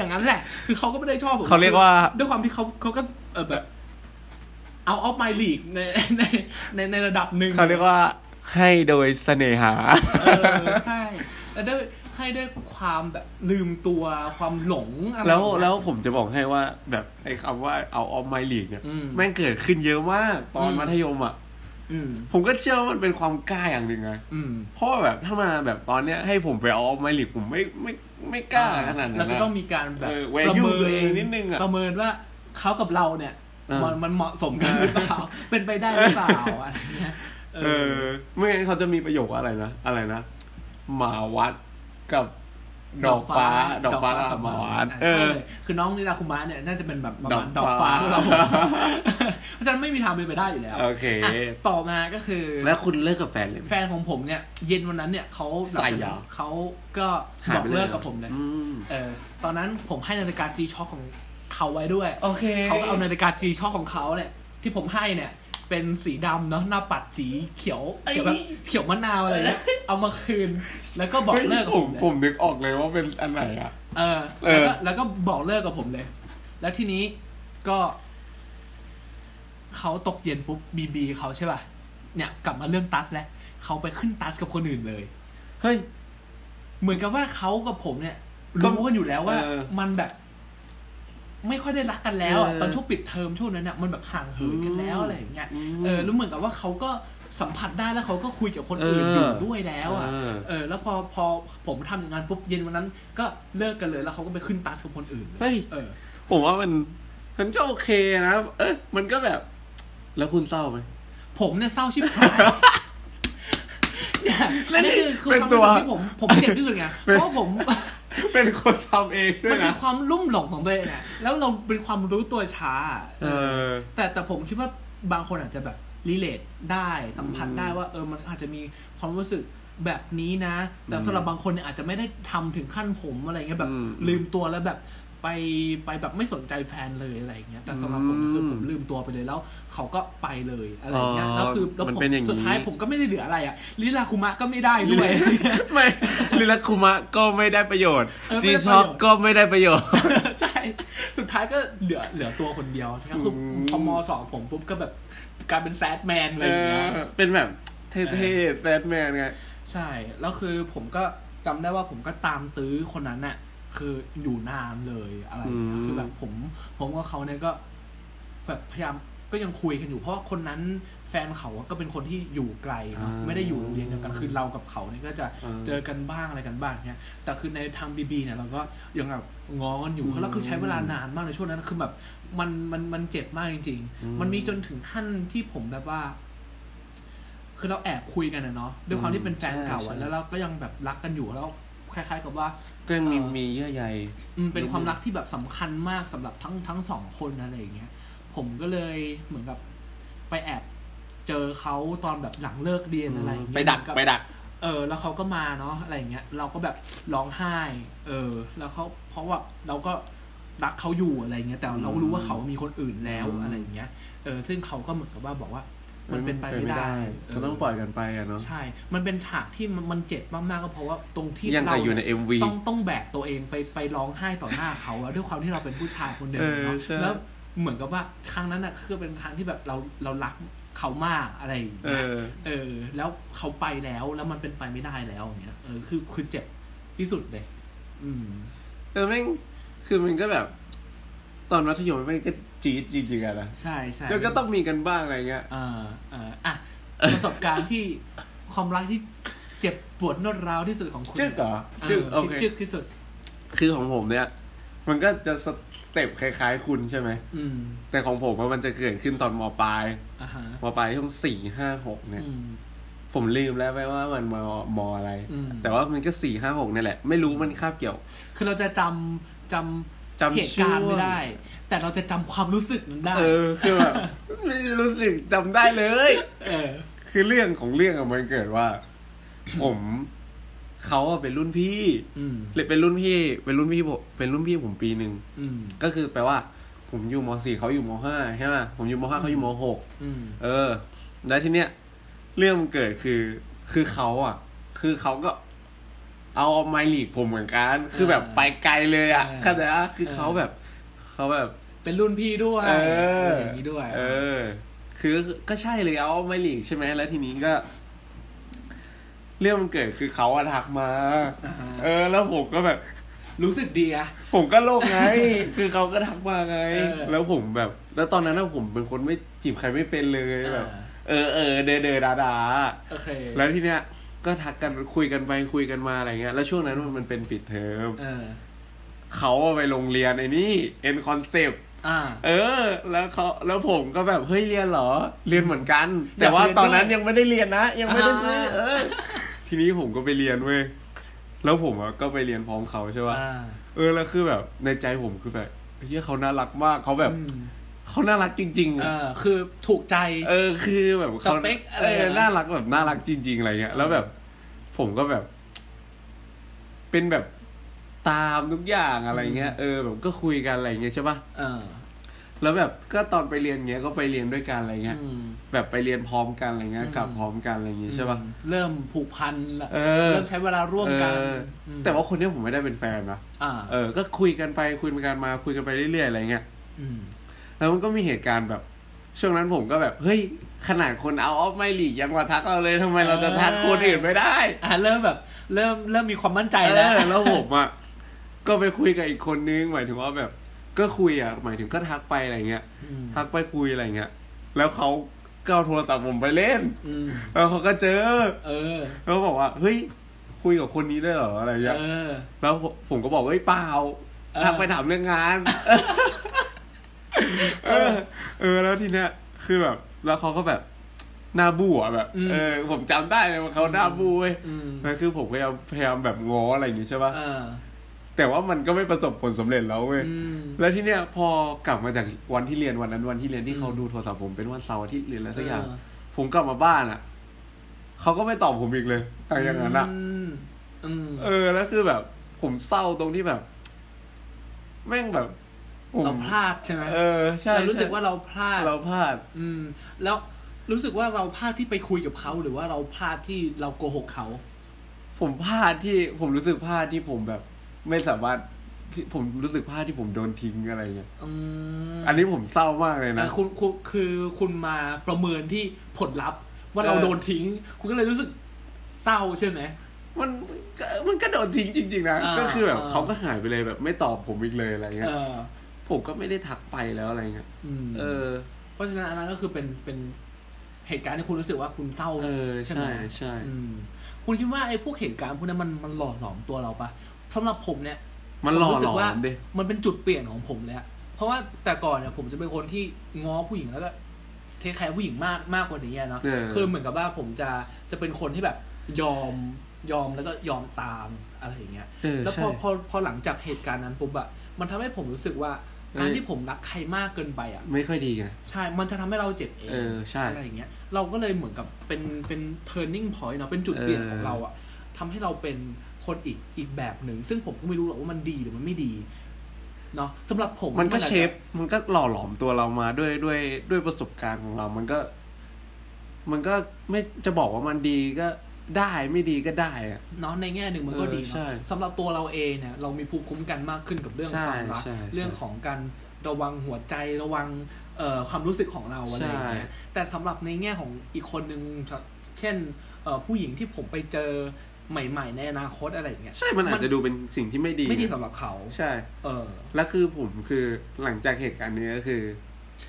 อให้ไปทำอย่างนั้นแหละ คือเขาก็ไม่ได้ชอบผมเขาเรียกว่า ด้วยความที่เขาเขาก็เออแบบเอาออฟไมลีกในในในในระดับหนึ่งเขาเรียกว่าให้โดยเสน่หาเออใช่แล้วด้วยให้ด้วยความแบบลืมตัวความหลงอะไรแล้วอย่างเงี้ยแล้วผมจะบอกให้ว่าแบบไอ้คำว่าเอาออฟไมลีกเนี่ยอืมแม่งเกิดขึ้นเยอะมาก ตอนอืมมัธยมอะอืม ผมก็เชื่อว่ามันเป็นความกล้าอย่างหนึ่งไงอืมเพราะว่าแบบถ้ามาแบบตอนเนี้ยให้ผมไปออฟไมลิกผมไม่ไม่ไม่กล้าขนาดนั้นเราจะนะต้องมีการแบบเออ value ตัวเองนิดนึงอะประเมินว่าเขากับเราเนี่ยเออมันมันเหมาะสมกันหรือเปล่าเป็นไปได้หรือเปล่าอะไรเงี้ยเอเอออไม่งั้นเขาจะมีประโยคว่าอะไรนะอะไรนะหมาวัดกับ ดอกฟ้า ดอกฟ้ากับหมาวัดอะเอใช่อเลยคือน้องนิราคุมะเนี่ยน่าจะเป็นแบบประมาณดดออกกฟ้าฟ้าเราเพราะฉะนั้นไม่มีทางเป็นไปได้อยู่แล้ว โอเคอะต่อมาก็คือ แล้วคุณเลิกกับแฟนเลยไหมแฟนของผมเนี่ย เย็นวันนั้นเนี่ยเขาใส่เหรอเขาก็หายบอกไปเลยเลิกกับผมเลยอืมเออ ตอนนั้นผมให้นาฬิกา G Shock ของเขาไว้ด้วย โอเค เขาก็เอานาฬิกา G Shock ของเขาเนี่ยที่ผมให้เนี่ย เป็นสีดำเนาะหน้าปัดสีเขียวเขียวแบบเขียวมะนาวอะไรเงี้ยเอามาคืน แล้วก็บอกเลิกกับผผมมเลยผมนึกออกเลยว่าเป็นอันไหนอะเออเอแล้วอก็แล้วก็บอกเลิกกับผมเลย แล้วทีนี้ก็เขาตกเย็นปุ๊บบีบีเขาใช่ป่ะเนี่ย กลับมาเรื่องตัสแล้วเขาไปขึ้นตัสกับคนอื่นเลย เฮ้ย เหมือนกับว่าเขากับผมเนี่ยก็รู้กันอยู่แล้วว่าเออมันแบบ ไม่ค่อยได้รักกันแล้วอะเออตอนช่วงปิดเทอมช่วงนั้นเนี่ยมันแบบห่างเหินกันแล้วอืมอะไรอย่างเงี้ยอืมเออแล้วเหมือนกับว่าเขาก็สัมผัสได้แล้วเขาก็คุยกับคนอื่นเออออยู่ด้วยแล้วอะ เออเออแล้วพอพอผมทำอย่างนั้นปุ๊บเย็นวันนั้น ก็เลิกกันเลยแล้วเขาก็ไปขึ้นตัสกับคนอื่นเลยเฮ้ย เออ ผมว่ามันมันก็โอเคนะ เอ้ยมันก็แบบ แล้วคุณเศร้าไหม ผมเนี่ยเศร้าชิบหายเนี่ยและอันนี้นี่คือคือเป็นความตัวรู้สึกที่ผมผมเจ็บที่สุดไง เพเป็นราะว่าผม เป็นคนทำเองด้วมัยนคืนะอความลุ่มหลงของตัวเองอะแล้วเราเป็นความรู้ตัวช้าเออ แต่แต่ผมคิดว่าบางคนอาจจะแบบรีเลทได้สัมผัสอืมได้ว่าเออมันอาจจะมีความรู้สึกแบบนี้นะ แต่อืมสำหรับบางคนเนี่ยอาจจะไม่ได้ทำถึงขั้นผมอะไรเงี้ยแบบอืมลืมตัวแล้วแบบ ไปไปแบบไม่สนใจแฟนเลยอะไรเงี้ยแต่สำหรับผมอืมคือผมลืมตัวไปเลยแล้ว เขาก็ไปเลยอะไรเงี้ยอ๋อแล้วคือแล้วมันผมเป็นอย่างนี้สุดท้ายผมก็ไม่ได้เหลืออะไรอะลิลาคุมะก็ไม่ได้ด้วยไม่ลิลักคุมะก็ไม่ได้ประโยชน์เออไม่จีได้ประโยชน์ช็อกก็ไม่ได้ประโยชน์ใช่สุดท้ายก็เหลือเหลือตัวคนเดียวก็คืออืมพอมสองผมปุ๊บก็แบบกลายเป็นแซดแมนอะไรเออย่างเงี้ยอเป็นแบบเท่ๆแบทแมนไงใช่แล้วคือผมก็จำได้ว่าผมก็ตามตื้อคนนั้นน่ะ คืออยู่นานเลยอะไรอย่างเงี้ยอืมคือแบบผม ผมกับเขาเนี่ยก็ แบบพยายามก็ยังคุยกันอยู่ เพราะว่าคนนั้นแฟนเขาก็เป็นคนที่อยู่ไกลเนอะไม่ได้อยู่โรงเรียนเดียวกันคือเรากับเขาเนี่ยก็จะเจอกันบ้างอะไรกันบ้างเนี่ยแต่คือในทางบีบีเนี่ยเราก็ยังแบบง้อกันอยู่แล้วคือใช้เวลานานมากในช่วงนั้นคือแบบมันมันมันเจ็บมากจริง ๆ มันมีจนถึงขั้นที่ผมแบบว่า คือเราแอบคุยกันนะเนาะด้วยความที่เป็นแฟนเก่าใช่อะใช่แล้วเราก็ยังแบบรักกันอยู่แล้วคล้าย ๆ กับว่า ก็ยังมีเออมีเยื่อใยอืมเป็นความรักที่แบบสำคัญมากสำหรับทั้งทั้งสองคนอะไรอย่างเงี้ย ผมก็เลยเหมือนกับไปแอบเจอเขาตอนแบบหลังเลิกเรียนอะไรอย่างเงี้ยไปดักเหมือนไปบดัก เออ แล้วเขาก็มาเนาะอะไรอย่างเงี้ย เราก็แบบร้องไห้ เออ แล้วเขาเพราะว่าเราก็รักเขาอยู่อะไรเงี้ย แต่เราก็รู้ว่าเขามีคนอื่นแล้วอืมอะไรอย่างเงี้ย เออ ซึ่งเขาก็เหมือนกับว่าบอกว่า มันเป็นไปไม่ได้เก็ต้องปล่อยกันไปอะเนาะใช่ มันเป็นฉากที่มันมันเจ็บมากๆก็เพราะว่าตรงที่ยังแต่เราอยู่ในเอ็มวีต้องต้องแบกตัวเองไปไปร้องไห้ต่อหน้าเขาอะด้วยความที่เราเป็นผู้ชายคนหนึ่งเออเนาะใช่แล้วเหมือนกับว่าครั้งนั้นอะคือเป็นครั้งที่แบบเราเรารักเขามากอะไรอย่างเอเงี้ยอเออ แล้วเขาไปแล้วแล้วมันเป็นไปไม่ได้แล้วอย่างเงี้ยเออคือคือเจ็บที่สุดเลย อืมเออแม่งคือมันก็แบบ ตอนมัธยมแม่งก็ จี๊ดจริงๆอะนะใช่ใช่แล้วก็ต้องมีกันบ้างอะไรเงี้ยเออเอออะประสบการณ์ที่ความรักที่เจ็บปวดนวดร้าวที่สุดของคุณจึ๊กเหรอเอจึ๊กอโอเคที่จึ๊กที่สุด คือของผมเนี่ย มันก็จะสเต็ปคล้าย ๆ คุณใช่ไหมอืม แต่ของผมว่ามันจะเกิดขึ้นตอนมปลายอ่าฮะมปลายช่วงสี่ห้าหกเนี่ยอืมผมลืมแล้วไปว่ามันมมอะไรอืมแต่ว่ามันก็สี่ห้าหกนี่แหละ ไม่รู้มันคาบเกี่ยว คือเราจะจำจำจำเหตุการณ์ช่วงไม่ได้ แต่เราจะจำความรู้สึกนั้นได้ เออ คือแบบไม่รู้สึกจำได้เลย เออ คือเรื่องของเรื่องอะมันเกิดว่า ผมเขาอะเป็นรุ่นพี่อืมเลยเป็นรุ่นพี่ เป็นรุ่นพี่ผมเป็นรุ่นพี่ผมปีหนึ่งอืมก็คือแปลว่า ผมอยู่มสี่เขาอยู่มห้าใช่ไหมผมอยู่มห้าเขาอยู่มหกอืมเออ แล้วทีเนี้ยเรื่องมันเกิดคือ คือเขาอะ คือเขาก็เอาไมลีกผมเหมือนกัน คือแบบไปไกลเลยอะเข้าใจปะคือเขาแบบ เขาแบบเป็นรุ่นพี่ด้วยเออะไรอย่างนี้ด้วย เออ คือก็ใช่เลยเอาไมลีกใช่ไหมแล้วทีนี้ก็ เรื่องมันเกิดคือเขาอะทักมาาฮะเออ แล้วผมก็แบบ รู้สึกดีอะผมก็โลกไง คือเขาก็ทักมาไงเออแล้วผมแบบ แล้วตอนนั้นนะผมเป็นคนไม่จีบใครไม่เป็นเลยแบบอ่าเออเออเดอเดอดาดาโอเค แล้วทีเนี้ยก็ทักกันคุยกันไปคุยกันมาอะไรเงี้ย แล้วช่วงนั้นมันเป็นปิดเทอม เออเขาอะไปโรงเรียนไอ้นี่เอ็นคอนเซปอ่าเออ แล้วเขาแล้วผมก็แบบเฮ้ยเรียนเหรอ เรียนเหมือนกันอยากแต่ว่าเรียนตอนนั้นด้วยยังไม่ได้เรียนนะ ยังไม่ได้ซื้ออ่าเออ ทีนี้ผมก็ไปเรียนเว้ยแล้วผมอะก็ไปเรียนพร้อมเขาใช่ป่ะอ่าเออแล้วคือแบบในใจผมคือแบบเฮ้ยเขาน่ารักมากเขาแบบอืมเขาน่ารักจริงๆเออะอคือถูกใจ เออ คือแบบเขาสเปคอะไรเอออะน่ารักแบบน่ารักจริง ๆ อะไรเงี้ย แล้วแบบ ผมก็แบบ เป็นแบบ ตามทุกอย่างอะไรเงี้ยเออแบบก็คุยกันอะไรเงี้ยใช่ป่ะเออแล้วแบบก็ตอนไปเรียนเงี้ยก็ไปเรียนด้วยกันอะไรเงี้ยอืมแบบไปเรียนพร้อมกันอะไรเงี้ยอืมกลับพร้อมกันอะไรอย่างงี้ใช่ป่ะอืมเริ่มผูกพันละเออเริ่มใช้เวลาร่วมกันเออมแต่ว่าคนเนี้ยผมไม่ได้เป็นแฟนนะอ่าเออ ก็คุยกันไปคุยกันมาคุยกันไปเรื่อยๆอะไรเงี้ยอืมแล้วมันก็มีเหตุการณ์แบบ ช่วงนั้นผมก็แบบเฮ้ยขนาดคนเอาออฟไม่หลีกยังมาทักเราเลยทำไมเราจะทักคนอื่นไม่ได้ อ่าเริ่มแบบ เริ่มเริ่มมีความมั่นใจเอแล้วอแล้วผมอะ ก็ไปคุยกับอีกคนนึงหมายถึงว่าแบบ ก็คุยอะหมายถึงก็ทักไปอะไรเงี้ยมทักไปคุยอะไรเงี้ยแล้วเขาก็เอาโทรศัพท์ผมไปเล่นอืมแล้วเขาก็เจอ เออแล้วบอกว่า เฮ้ย คุยกับคนนี้ได้เหรออะไรเงี้ยเออแล้วผมผมก็บอกว่าเฮ้ยเปล่าเออทักไปถามเรื่องงานเออ เออ แล้วทีเนี้ยคือแบบ แล้วเขาก็แบบหน้าบู่อะแบบอืมเออ ผมจำได้เลยว่าเขาหน้าบูเว้ยอืมแล้วคือผมพยายามพยายามแบบง้ออะไรอย่างงี้ใช่ป่ะเออ แต่ว่ามันก็ไม่ประสบผลสำเร็จแล้วเว้ยอืมแล้วที่เนี้ยพอกลับมาจากวันที่เรียนวันนั้นวันที่เรียนที่เขาอืมดูโทรศัพท์ผมเป็นวันเสาร์อาที่เรียนอะไรสักอย่างเออผมกลับมาบ้านอะเขาก็ไม่ตอบผมอีกเลยอะไรอย่างนั้นอะมอืมเออแล้วคือแบบ ผมเศร้าตรงที่แบบ แม่งแบบผมเราพลาดใช่ไหมเออใช่เรารู้สึกว่าเราพลาดเราพลาด อืม แล้วรู้สึกว่าเราพลาดที่ไปคุยกับเขาหรือว่าเราพลาดที่เราโกหกเขา ผมพลาดที่ผมรู้สึกพลาดที่ผมแบบ ไม่สามารถที่ผมรู้สึกพลาดที่ผมโดนทิ้งอะไรเงี้ยอืมอันนี้ผมเศร้ามากเลยเอนะอคุณคุณคือคุณมาประเมินที่ผลลัพธ์ ว่าเราเออ โดนทิ้ง คุณก็เลยรู้สึกเศร้าใช่ไหม มันก็มันก็โดนทิ้งจริงๆนะอ่าก็คือแบบอ่า เขาก็หายไปเลยแบบ ไม่ตอบผมอีกเลยอะไรเงี้เอยอผมก็ไม่ได้ทักไปแล้วอะไรเงี้ยอืมเออ เพราะฉะนั้นอันนั้นก็คือเป็นเป็นเหตุการณ์ที่คุณรู้สึกว่าคุณเศร้าเออใช่ไหมใช่ใช่อืมคุณคิดว่าไอ้พวกเหตุการณ์พวกนั้นมันมันหล่อหลอมตัวเราปะ สำหรับผมเนี่ยมันหล่อผรู้หสึลกอว่ามดิมันเป็นจุดเปลี่ยนของผมเลยอะเพราะว่าแต่ก่อนเนี่ยผมจะเป็นคนที่ง้อผู้หญิงแล้วก็เทคแคร์ผู้หญิงมากมากกว่านี้อะเนาะเออคือเหมือนกับว่าผมจะจะเป็นคนที่แบบยอมยอมแล้วก็ยอมตามอะไรอย่างเงี้ยเออแล้วพใช่อพอพอหลังจากเหตุการณ์นั้นปุ๊บอะมันทำให้ผมรู้สึกว่าการเออที่ผมรักใครมากเกินไปอะไม่ค่อยดีไงใช่ มันจะทำให้เราเจ็บเองเออใช่อะไรอย่างเงี้ย เราก็เลยเหมือนกับเป็นเป็น turning point เนาะเป็นจุดเปลี่ยนของเราอะทำให้เราเป็น คนอีกอีกแบบหนึ่งซึ่งผมก็ไม่รู้หรอกว่ามันดีหรือมันไม่ดีเนาะสำหรับผมมันก็อาจจะเชฟมันก็หล่อหลอมตัวเรามาด้วยด้วยด้วยประสบการณ์ของเรา มันก็ มันก็ไม่จะบอกว่ามันดีก็ได้ไม่ดีก็ได้อะเนาะในแง่หนึ่งมันก็เออดีใช่เนาะสำหรับตัวเราเองเนี่ยเรามีภูมิคุ้มกันมากขึ้นกับเรื่องใช่ความรักใช่ใช่เรื่องของการระวังหัวใจระวังเอ่อความรู้สึกของเราอะไรอย่างเงี้ยใช่แต่สำหรับในแง่ของอีกคนหนึ่งเช่นเอ่อผู้หญิงที่ผมไปเจอ ใหม่ๆในอนาคตอะไรอย่างเงี้ยใช่มันอาจจะดูเป็นสิ่งที่ไม่ดีไม่ดีสำหรับเขาใช่ เออ แล้วคือผมคือหลังจากเหตุการณ์นี้ก็คือ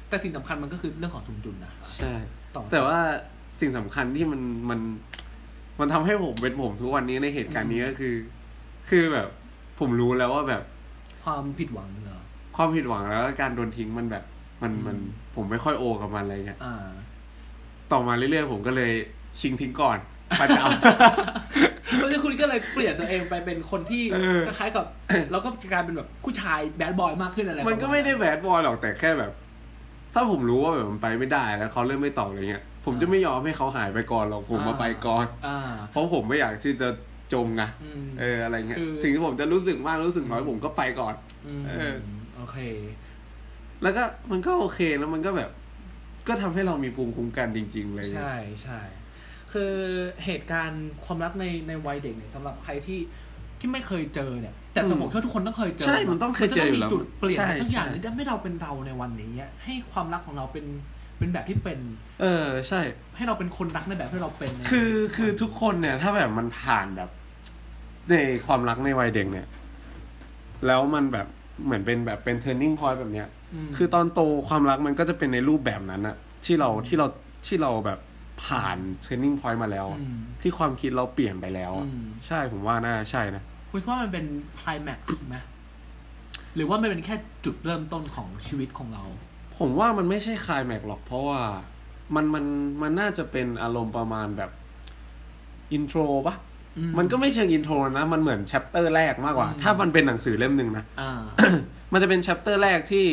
แต่สิ่งสำคัญมันก็คือเรื่องของสมดุลนะใช่ต่อแต่ว่าสิ่งสำคัญที่มันมันมันทำให้ผมเป็นผมทุกวันนี้ในเหตุการณ์นี้ก็คือ คือแบบ ผมรู้แล้วว่าแบบ ความผิดหวังเหรอความผิดหวังแล้วก็การโดนทิ้งมันแบบ มันมันอืมผมไม่ค่อยโอกับมันอะไรเงี้ยอ่าต่อมาเรื่อยๆผมก็เลยชิงทิ้งก่อนประจเก็เลยเปลี่ยนตัวเองไปเป็นคนที่เออคล้ายๆกับเราก็กลายเป็นแบบผู้ชายแบดบอยมากขึ้นอะไรำมันก็ไม่ได้แบดบอยหรอกแต่แค่แบบ ถ้าผมรู้ว่าแบบมันไปไม่ได้แล้วเขาเริ่มไม่ตอบอะไรเงี้ยผมจะไม่ยอมให้เขาหายไปก่อนหรอกผมมาไปก่อนอ่าเพราะผมไม่อยากที่จะจมไงอืมเอออะไรเงี้ยคือถึงที่ผมจะรู้สึกมากรู้สึกน้อยผมก็ไปก่อนมเออโอเค แล้วก็มันก็โอเคแล้วมันก็แบบ ก็ทำให้เรามีภูมิคุ้มกันจริง ๆ เลย ใช่ใช่ คือเหตุการณ์ความรักในในวัยเด็กเนี่ยสำหรับใครที่ที่ไม่เคยเจอเนี่ย แต่แต่ผมคิดว่าทุกคนต้องเคยเจอใช่มันต้องเคยเจออยู่แล้วมันจะต้องมีจุดเปลี่ยนใช่อะไรสักอย่างใช่ที่ทำให้เราเป็นเราในวันนี้อะให้ความรักของเราเป็นเป็นแบบที่เป็น เออ ใช่ ให้เราเป็นคนรักในแบบที่เราเป็นในคือคือทุกคนเนี่ย ถ้าแบบมันผ่านแบบ ในความรักในวัยเด็กเนี่ย แล้วมันแบบเหมือนเป็นแบบเป็น turning point แบบเนี้ยมคือตอนโตความรักมันก็จะเป็นในรูปแบบนั้นอะที่เราที่เราที่เราแบบ ผ่านเทรนนิ่งพอยต์มาแล้วอะอืมที่ความคิดเราเปลี่ยนไปแล้วอะอืมใช่ผมว่าน่าใช่นะ คุณคิดว่ามันเป็นไคลแม็กซ์ไหมหรือว่ามันเป็นแค่จุดเริ่มต้นของชีวิตของเรา ผมว่ามันไม่ใช่คลายแม็กหรอกเพราะว่ามันมันมันน่าจะเป็นอารมณ์ประมาณแบบ intro ปะอืมมันก็ไม่เชิง intro นะ มันเหมือน chapter แรกมากกว่าอืมถ้ามันเป็นหนังสือเล่มหนึ่งนะอ่ามันจะเป็น chapter แรกที่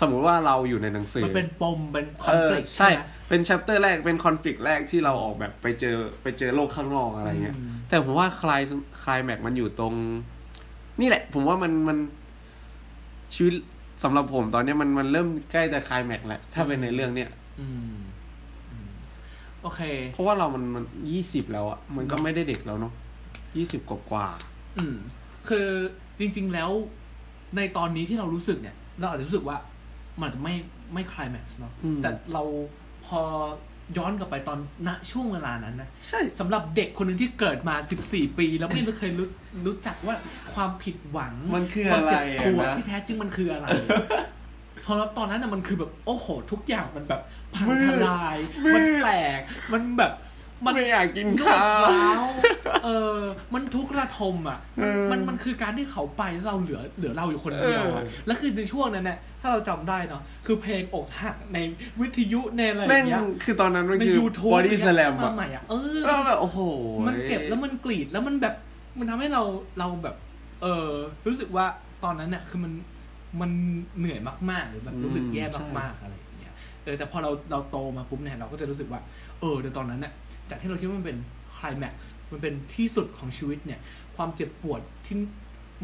สมมุติว่าเราอยู่ในหนังสือ มันเป็นปมเป็นคอเอนอฟ lict ใช่ใช่ไหมเป็น chapter แรกเป็นคอนฟ lict แรกที่เราออกแบบไปเจอไปเจอโลกข้างนอกอะไรเงี้ยอืมแต่ผมว่าคลายคลายแม็กมันอยู่ตรง นี่แหละ ผมว่ามันมันชีวิตสำหรับผมตอนเนี้ยมันมันเริ่มใกล้แต่คลายแม็กแหละ ถ้าเป็นในเรื่องเนี้ยอืมอืมโอเค เพราะว่าเรามันมันยี่สิบแล้วอะมันก็ไม่ได้เด็กแล้วเนาะยี่สิบกว่ากว่า อืม คือจริง ๆแล้วในตอนนี้ที่เรารู้สึกเนี่ย เราอาจจะรู้สึกว่า มันอาจจะไม่ไม่คลายแม็กซ์เนาะอืมแต่เราพอย้อนกลับไปตอนณช่วงเวลานั้นนะใช่สำหรับเด็กคนหนึ่งที่เกิดมา 14 ปี แล้วไม่เคยรู้รู้จักว่าความผิดหวังมันคือความอะไรเจ็บปวดอะนะที่แท้จริงมันคืออะไรตอนนั้นตอนนั้นน่ะมันคือแบบโอ้โห ทุกอย่างมันแบบพังมืดทลายมืดมันแตก มันแบบ มันไม่อยากกินรวข้าดวร้าวเออ มันทุกข์ระทมอะเออมันมันคือการที่เขาไปแล้วเราเหลือเหลือเราอยู่คนเดียวอะเออแล้วคือในช่วงนั้นเนี่ยถ้าเราจำได้เนาะคือเพลงอกหักในวิทยุในอะไรอแม่งย่างเงี้ยคือตอนนั้นมันในคือ YouTube body slam มาอะใหม่อะเออแล้วแบบโอ้โห มันเจ็บแล้วมันกรีดแล้วมันแบบ มันทำให้เราเราแบบ เออ รู้สึกว่าตอนนั้นเนี่ยคือมันมันเหนื่อยมากๆ หรือแบบรู้สึกแย่มากๆอะไรอย่างเงี้ยเออแต่พอเราเราโตมาปุ๊บเนี่ยเราก็จะรู้สึกว่า เออเดี๋ยวตอนนั้นเนี่ย จากที่เราคิดว่ามันเป็นคลายแม็กซ์มันเป็นที่สุดของชีวิตเนี่ย ความเจ็บปวดที่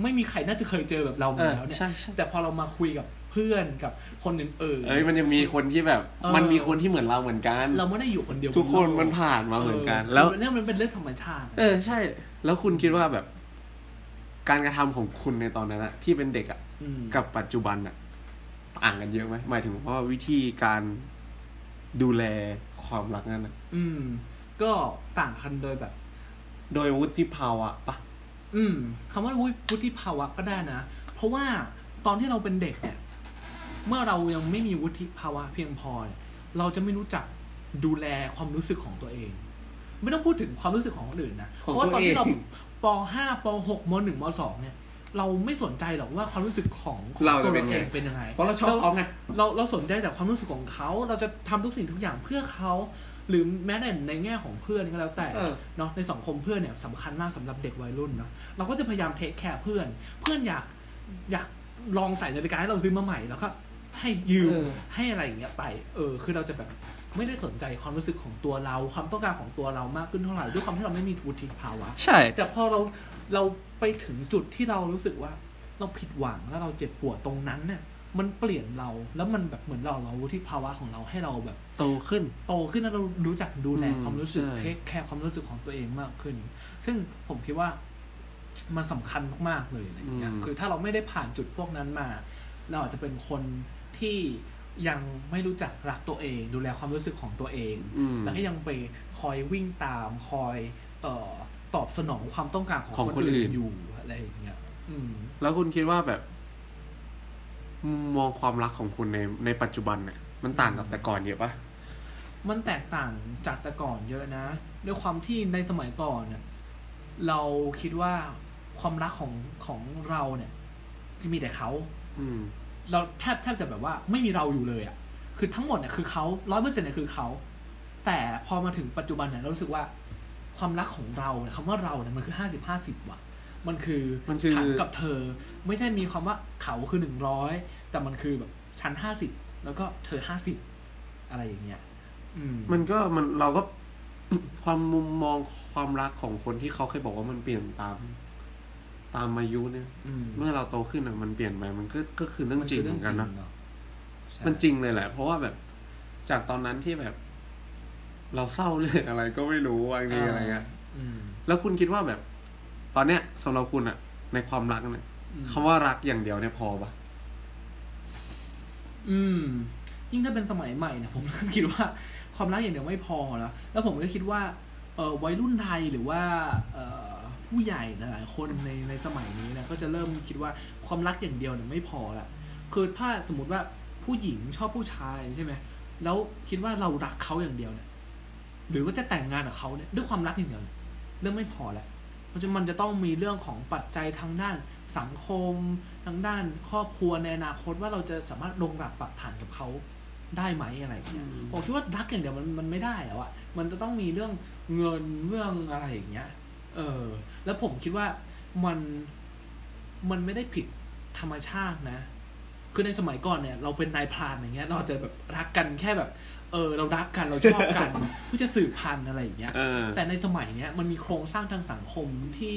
ไม่มีใครน่าจะเคยเจอแบบเราเอมาอแล้วเนี่ยใช่ใช่แต่พอเรามาคุยกับเพื่อนกับคนอื่นๆเอ้ยมันยังมีคนที่แบบเออมันมีคนที่เหมือนเราเหมือนกัน เราไม่ได้อยู่คนเดียวทุกคนบโลมันผ่านมาเหมือนกันเออแล้วเนี่ยมันเป็นเรื่องธรรมชาติ เออใช่ แล้วคุณคิดว่าแบบ การกระทำของคุณในตอนนั้นอะที่เป็นเด็กอะอืมกับปัจจุบันอะต่างกันเยอะไหมหมายถึงว่าวิธีการดูแลความรักนั้นอะอืม ก็ต่างกันโดยแบบ โดยวุฒิภาวะปะอืมคำว่าวุฒิวุฒิภาวะก็ได้นะ เพราะว่าตอนที่เราเป็นเด็กเนี่ย เมื่อเรายังไม่มีวุฒิภาวะเพียงพอเนี่ยเราจะไม่รู้จักดูแลความรู้สึกของตัวเอง ไม่ต้องพูดถึงความรู้สึกของคนอื่นนะ เพของราะว่าตัวตอนเองที่เราป .5 ป .6 ม .1 ม .2 เนี่ย เราไม่สนใจหรอกว่าความรู้สึกของของเราตัจะวเป็นเราไงเองเป็นยังไง เพราะเราชอบเขาไง เราเราสนใจแต่ความรู้สึกของเขา เราจะทำทุกสิ่งทุกอย่างเพื่อเขา หรือแม้แต่ในแง่ของเพื่อนก็แล้วแต่เออเนาะในสังคมเพื่อนเนี่ยสำคัญมากสำหรับเด็กวัยรุ่นเนาะเราก็จะพยายาม take care เพื่อน เพื่อนอยากอยากลองใส่นาฬิกาให้เราซื้อมาใหม่แล้วก็ให้ยืมเออให้อะไรอย่างเงี้ยไป เออ คือเราจะแบบไม่ได้สนใจความรู้สึกของตัวเรา ความต้องการของตัวเรามากขึ้นเท่าไหร่ด้วยความที่เราไม่มีวุฒิภาวะ ใช่ แต่พอเราเราไปถึงจุดที่เรารู้สึกว่า เราผิดหวังแล้วเราเจ็บปวดตรงนั้นเนี่ย มันเปลี่ยนเรา แล้วมันแบบเหมือนเราเราวุฒิภาวะของเราให้เราแบบ โตขึ้น โตขึ้นแล้วเรารู้จักดูแลอืมความรู้สึกใช่ take care ความรู้สึกของตัวเองมากขึ้น ซึ่งผมคิดว่ามันสำคัญมากๆเลยอะไรอย่างเงี้ยคือถ้าเราไม่ได้ผ่านจุดพวกนั้นมา เราอาจจะเป็นคนที่ยังไม่รู้จักรักตัวเอง ดูแลความรู้สึกของตัวเองอืมแล้วก็ยังไปคอยวิ่งตามคอยเอ่อตอบสนองความต้องการของของคนคนอื่อื่นนอยู่อะไรอย่างเงี้ยอืมแล้วคุณคิดว่าแบบ มุมมองความรักของคุณในในปัจจุบันเนี่ยมันต่างกับแต่ก่อนเยอะปะมันแตกต่างจากแต่ก่อนเยอะนะ ด้วยความที่ในสมัยก่อนเนี่ยเราคิดว่าความรักของของเราเนี่ยมีแต่เขาอืม เราแทบแทบจะแบบว่าไม่มีเราอยู่เลยอะ่ะ คือทั้งหมดเนี่ยคือเขาร้อยเปอร์เซ็นต์เนี่ยคือเขาแต่พอมาถึงปัจจุบันเนี่ยเรารู้สึกว่า ความรักของเราเนี่ยคำว่าเราเนี่ยมันคือห้าสิบห้าสิบว่ะ มันคือมันคือฉันกับเธอ ไม่ใช่มีคำว่าเขาคือหนึ่งร้อยแต่มันคือแบบฉันห้าสิบแล้วก็เธอห้าสิบอะไรอย่างเงี้ยอืมมันก็มันเราก็ความมุมมองความรักของคนที่เขาเคยบอกว่ามันเปลี่ยนตาม ตามอายุเนี่ยอืมเมื่อเราโตขึ้นอะมันเปลี่ยนไปมันก็ก็คือเรื่องจริงเหมือนกันนะเาใช่มันจริงเลยแหละ เพราะว่าแบบจากตอนนั้นที่แบบ เราเศร้าเรื่องอะไรก็ไม่รู้บางทีอะไรเงี้ยอืมแล้วคุณคิดว่าแบบ ตอนเนี้ยสำหรับคุณอะในความรักเนี่ยอืมคำว่ารักอย่างเดียวเนี่ยพอปะอืม ยิ่งถ้าเป็นสมัยใหม่เนี่ยผมเริ่มคิดว่าความรักอย่างเดียวไม่พอแล้วแล้วผมก็คิดว่า เออวัยรุ่นไทยหรือว่า เออผู้ใหญ่หลายๆคนในในสมัยนี้เนี่ยก็จะเริ่มคิดว่าความรักอย่างเดียวเนี่ยไม่พอละคือถ้าสมมติว่าผู้หญิงชอบผู้ชายใช่ไหมแล้วคิดว่าเรารักเขาอย่างเดียวเนี่ยหรือว่าจะแต่งงานกับเขาเนี่ยด้วยความรักอย่างเดียวเนี่ยเรื่องไม่พอแหละ เพราะฉะนั้นมันจะต้องมีเรื่องของปัจจัยทางด้านสังคม ทางด้านครอบครัวในอนาคตว่าเราจะสามารถลงหลักปักฐานกับเขาได้ไหมอะไรอย่างเงี้ยอืมผมคิดว่ารักอย่างเดียวมันมันไม่ได้แล้วอะมันจะต้องมีเรื่องเงินเรื่องอะไรอย่างเงี้ย เออ แล้วผมคิดว่ามันมันไม่ได้ผิดธรรมชาตินะ คือในสมัยก่อนเนี่ย เราเป็นนายพรานอย่างเงี้ย เราอาจจะแบบรักกันแค่แบบ เออเรารักกันเราชอบกันเพื่อจะสืบพันธุ์อะไรอย่างเงี้ยเออแต่ในสมัยเนี้ยมันมีโครงสร้างทางสังคมที่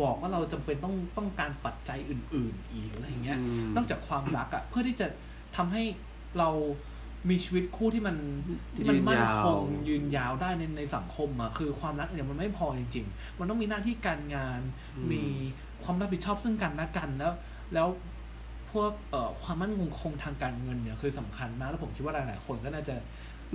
บอกว่าเราจำเป็นต้องต้องการปัจจัยอื่น ๆ อีกอะไรอย่างเงี้ยอืมนอกจากความรักอะ่ะเพื่อที่จะทำให้เรามีชีวิตคู่ที่มันที่มันยืนมั่นยาวคงยืนยาวได้ในในสังคมอะ่ะคือความรักเนี่ยมันไม่พอจริง ๆ มันต้องมีหน้าที่การงานมีความรับผิดชอบซึ่งกันและกันแล้ว แล้วพวกเอ่อความมั่นคงทางการเงินเนี่ยคือสำคัญมากแล้วผมคิดว่าหลายๆคนก็น่าจะ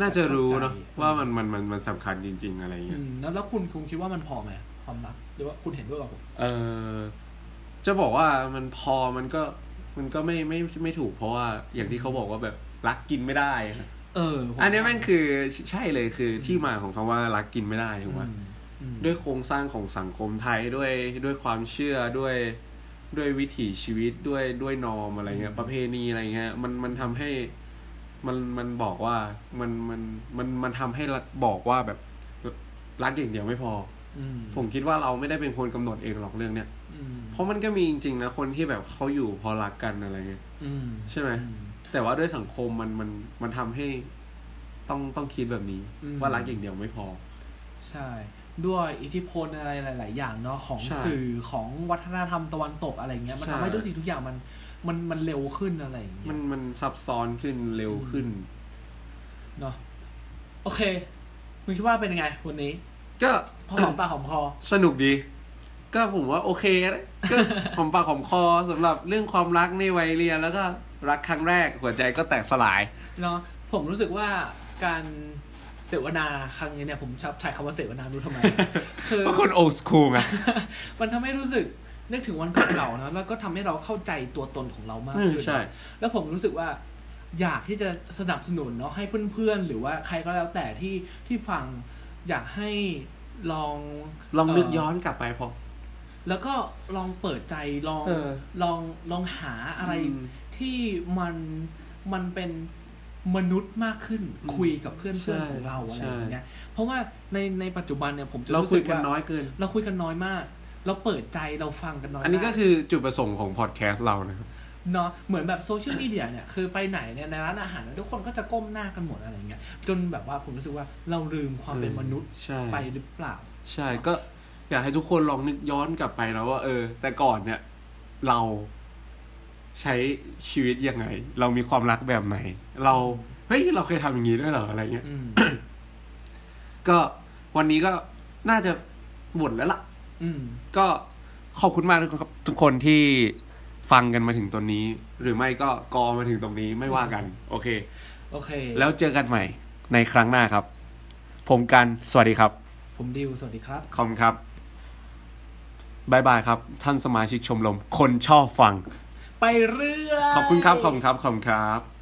น่าจะรู้เนาะเข้าใจว่ามันมันมันมันสำคัญจริง ๆ อะไรเงี้อืยมแล้วแล้วคุณคุณคิดว่ามันพอไหมความรักหรือว่าคุณเห็นด้วยกับผมเออจะบอกว่ามันพอมันก็มันก็ไม่ไม่ไม่ถูกเพราะว่าอย่างที่เขาบอกว่าแบบรักกินไม่ได้อะเออผมอันนี้แม่งคือใช่เลยคือที่มาของคำว่ารักกินไม่ได้ถูกไหมอืมอืมด้วยโครงสร้างของสังคมไทยด้วยด้วยความเชื่อด้วยด้วยวิถีชีวิตด้วยด้วยนอมอะไรเงี้ยประเพณีอะไรเงี้ยมันมันทำให้ มันมันบอกว่ามันมันมันมันทำให้รัฐบอกว่าแบบรักอย่างเดียวไม่พออืมผมคิดว่าเราไม่ได้เป็นคนกำหนดเองหรอกเรื่องเนี้ยอืมเพราะมันก็มีจริงๆนะคนที่แบบเขาอยู่เพอรักกันอะไรเงี้ยอืมใช่ไหมอืมแต่ว่าด้วยสังคมมันมันมันทำให้ต้องต้องคิดแบบนี้อืมว่ารักอย่างเดียวไม่พอ ใช่ ด้วยอิทธิพลอะไรหลาย ๆ อย่างเนาะของใช่สื่อของวัฒนธรรมตะวันตกอะไรเงี้ยมันใช่ทำให้ทุกสิ่งทุกอย่างมัน มันมันเร็วขึ้นอะไรอย่างเงี้มัยนมันซับซ้อนขึ้นเร็วขึ้นเนาะโอเคคุณคิดว่าเป็นยังไงวันนี้ ก็พอหอมปากหอมคอ สนุกดี ก็ผมว่าโอเคนะก็หอมปากหอมคอสำหรับเรื่องความรักในวัยเรียนแล้วก็รักครั้งแรกหัวใจก็แตกสลายเนาะผมรู้สึกว่าการเสวนาครั้งนี้เนี่ยผมชอบใช้คำว่าเสวนาดูทำไมคือเพราะคนโอสคูลไงมันทำให้รู้สึก นึกถึงวันเก่าๆนะแล้วก็ทำให้เราเข้าใจตัวตนของเรามากอืมขึ้นใช่แล้วผมรู้สึกว่า อยากที่จะสนับสนุนเนาะให้เพื่อนๆ หรือว่าใครก็แล้วแต่ที่ที่ฟังอยากให้ลองลองนึกเย้อนกลับไปพอแล้วก็ลองเปิดใจลองเออลองลองหาอะไรอืมที่มันมันเป็นมนุษย์มากขึ้นอืมคุยกับเพื่อนใช่ๆของเราอะไรใช่อย่างเงี้ยเพราะว่าในในปัจจุบันเนี่ยผมจะเรารู้คุสึยกกันว่าน้อยเกิน เราคุยกันน้อยมาก เราเปิดใจเราฟังกันน้อยอันนี้ก็มากคือจุดประสงค์ของพอดแคสต์เรานะครับเนาะเหมือนแบบโซเชียลมีเดียเนี่ยคือไปไหนเนี่ยในร้านอาหารเนี่ยทุกคนก็จะก้มหน้ากันหมดอะไรเงี้ยจนแบบว่าผมรู้สึกว่าเราลืมความเป็นมนุษย์ใช่ไปหรือเปล่า ใช่ก็อยากให้ทุกคนลองนึกย้อนกลับไปนะว่า เออ แต่ก่อนเนี่ย เราใช้ชีวิตยังไง เรามีความรักแบบไหน เราเฮ้ยเราเคยทำอย่างนี้ด้วยเหรออะไรเงี้ยอืมก็วันนี้ก็น่าจะหมดแล้วล่ะ อืม ก็ขอบคุณมากทุกคนครับ ทุกคนที่ฟังกันมาถึงตรงนี้ หรือไม่ก็กอมาถึงตรงนี้ไม่ว่ากัน โอเค โอเค แล้วเจอกันใหม่ในครั้งหน้าครับ ผมกันสวัสดีครับ ผมดิวสวัสดีครับ ขอบคุณครับบายบายครับ ท่านสมาชิกชมรมคนชอบฟัง ไปเรื่อยขอบคุณครับขอบคุณครับขอบคุณครับ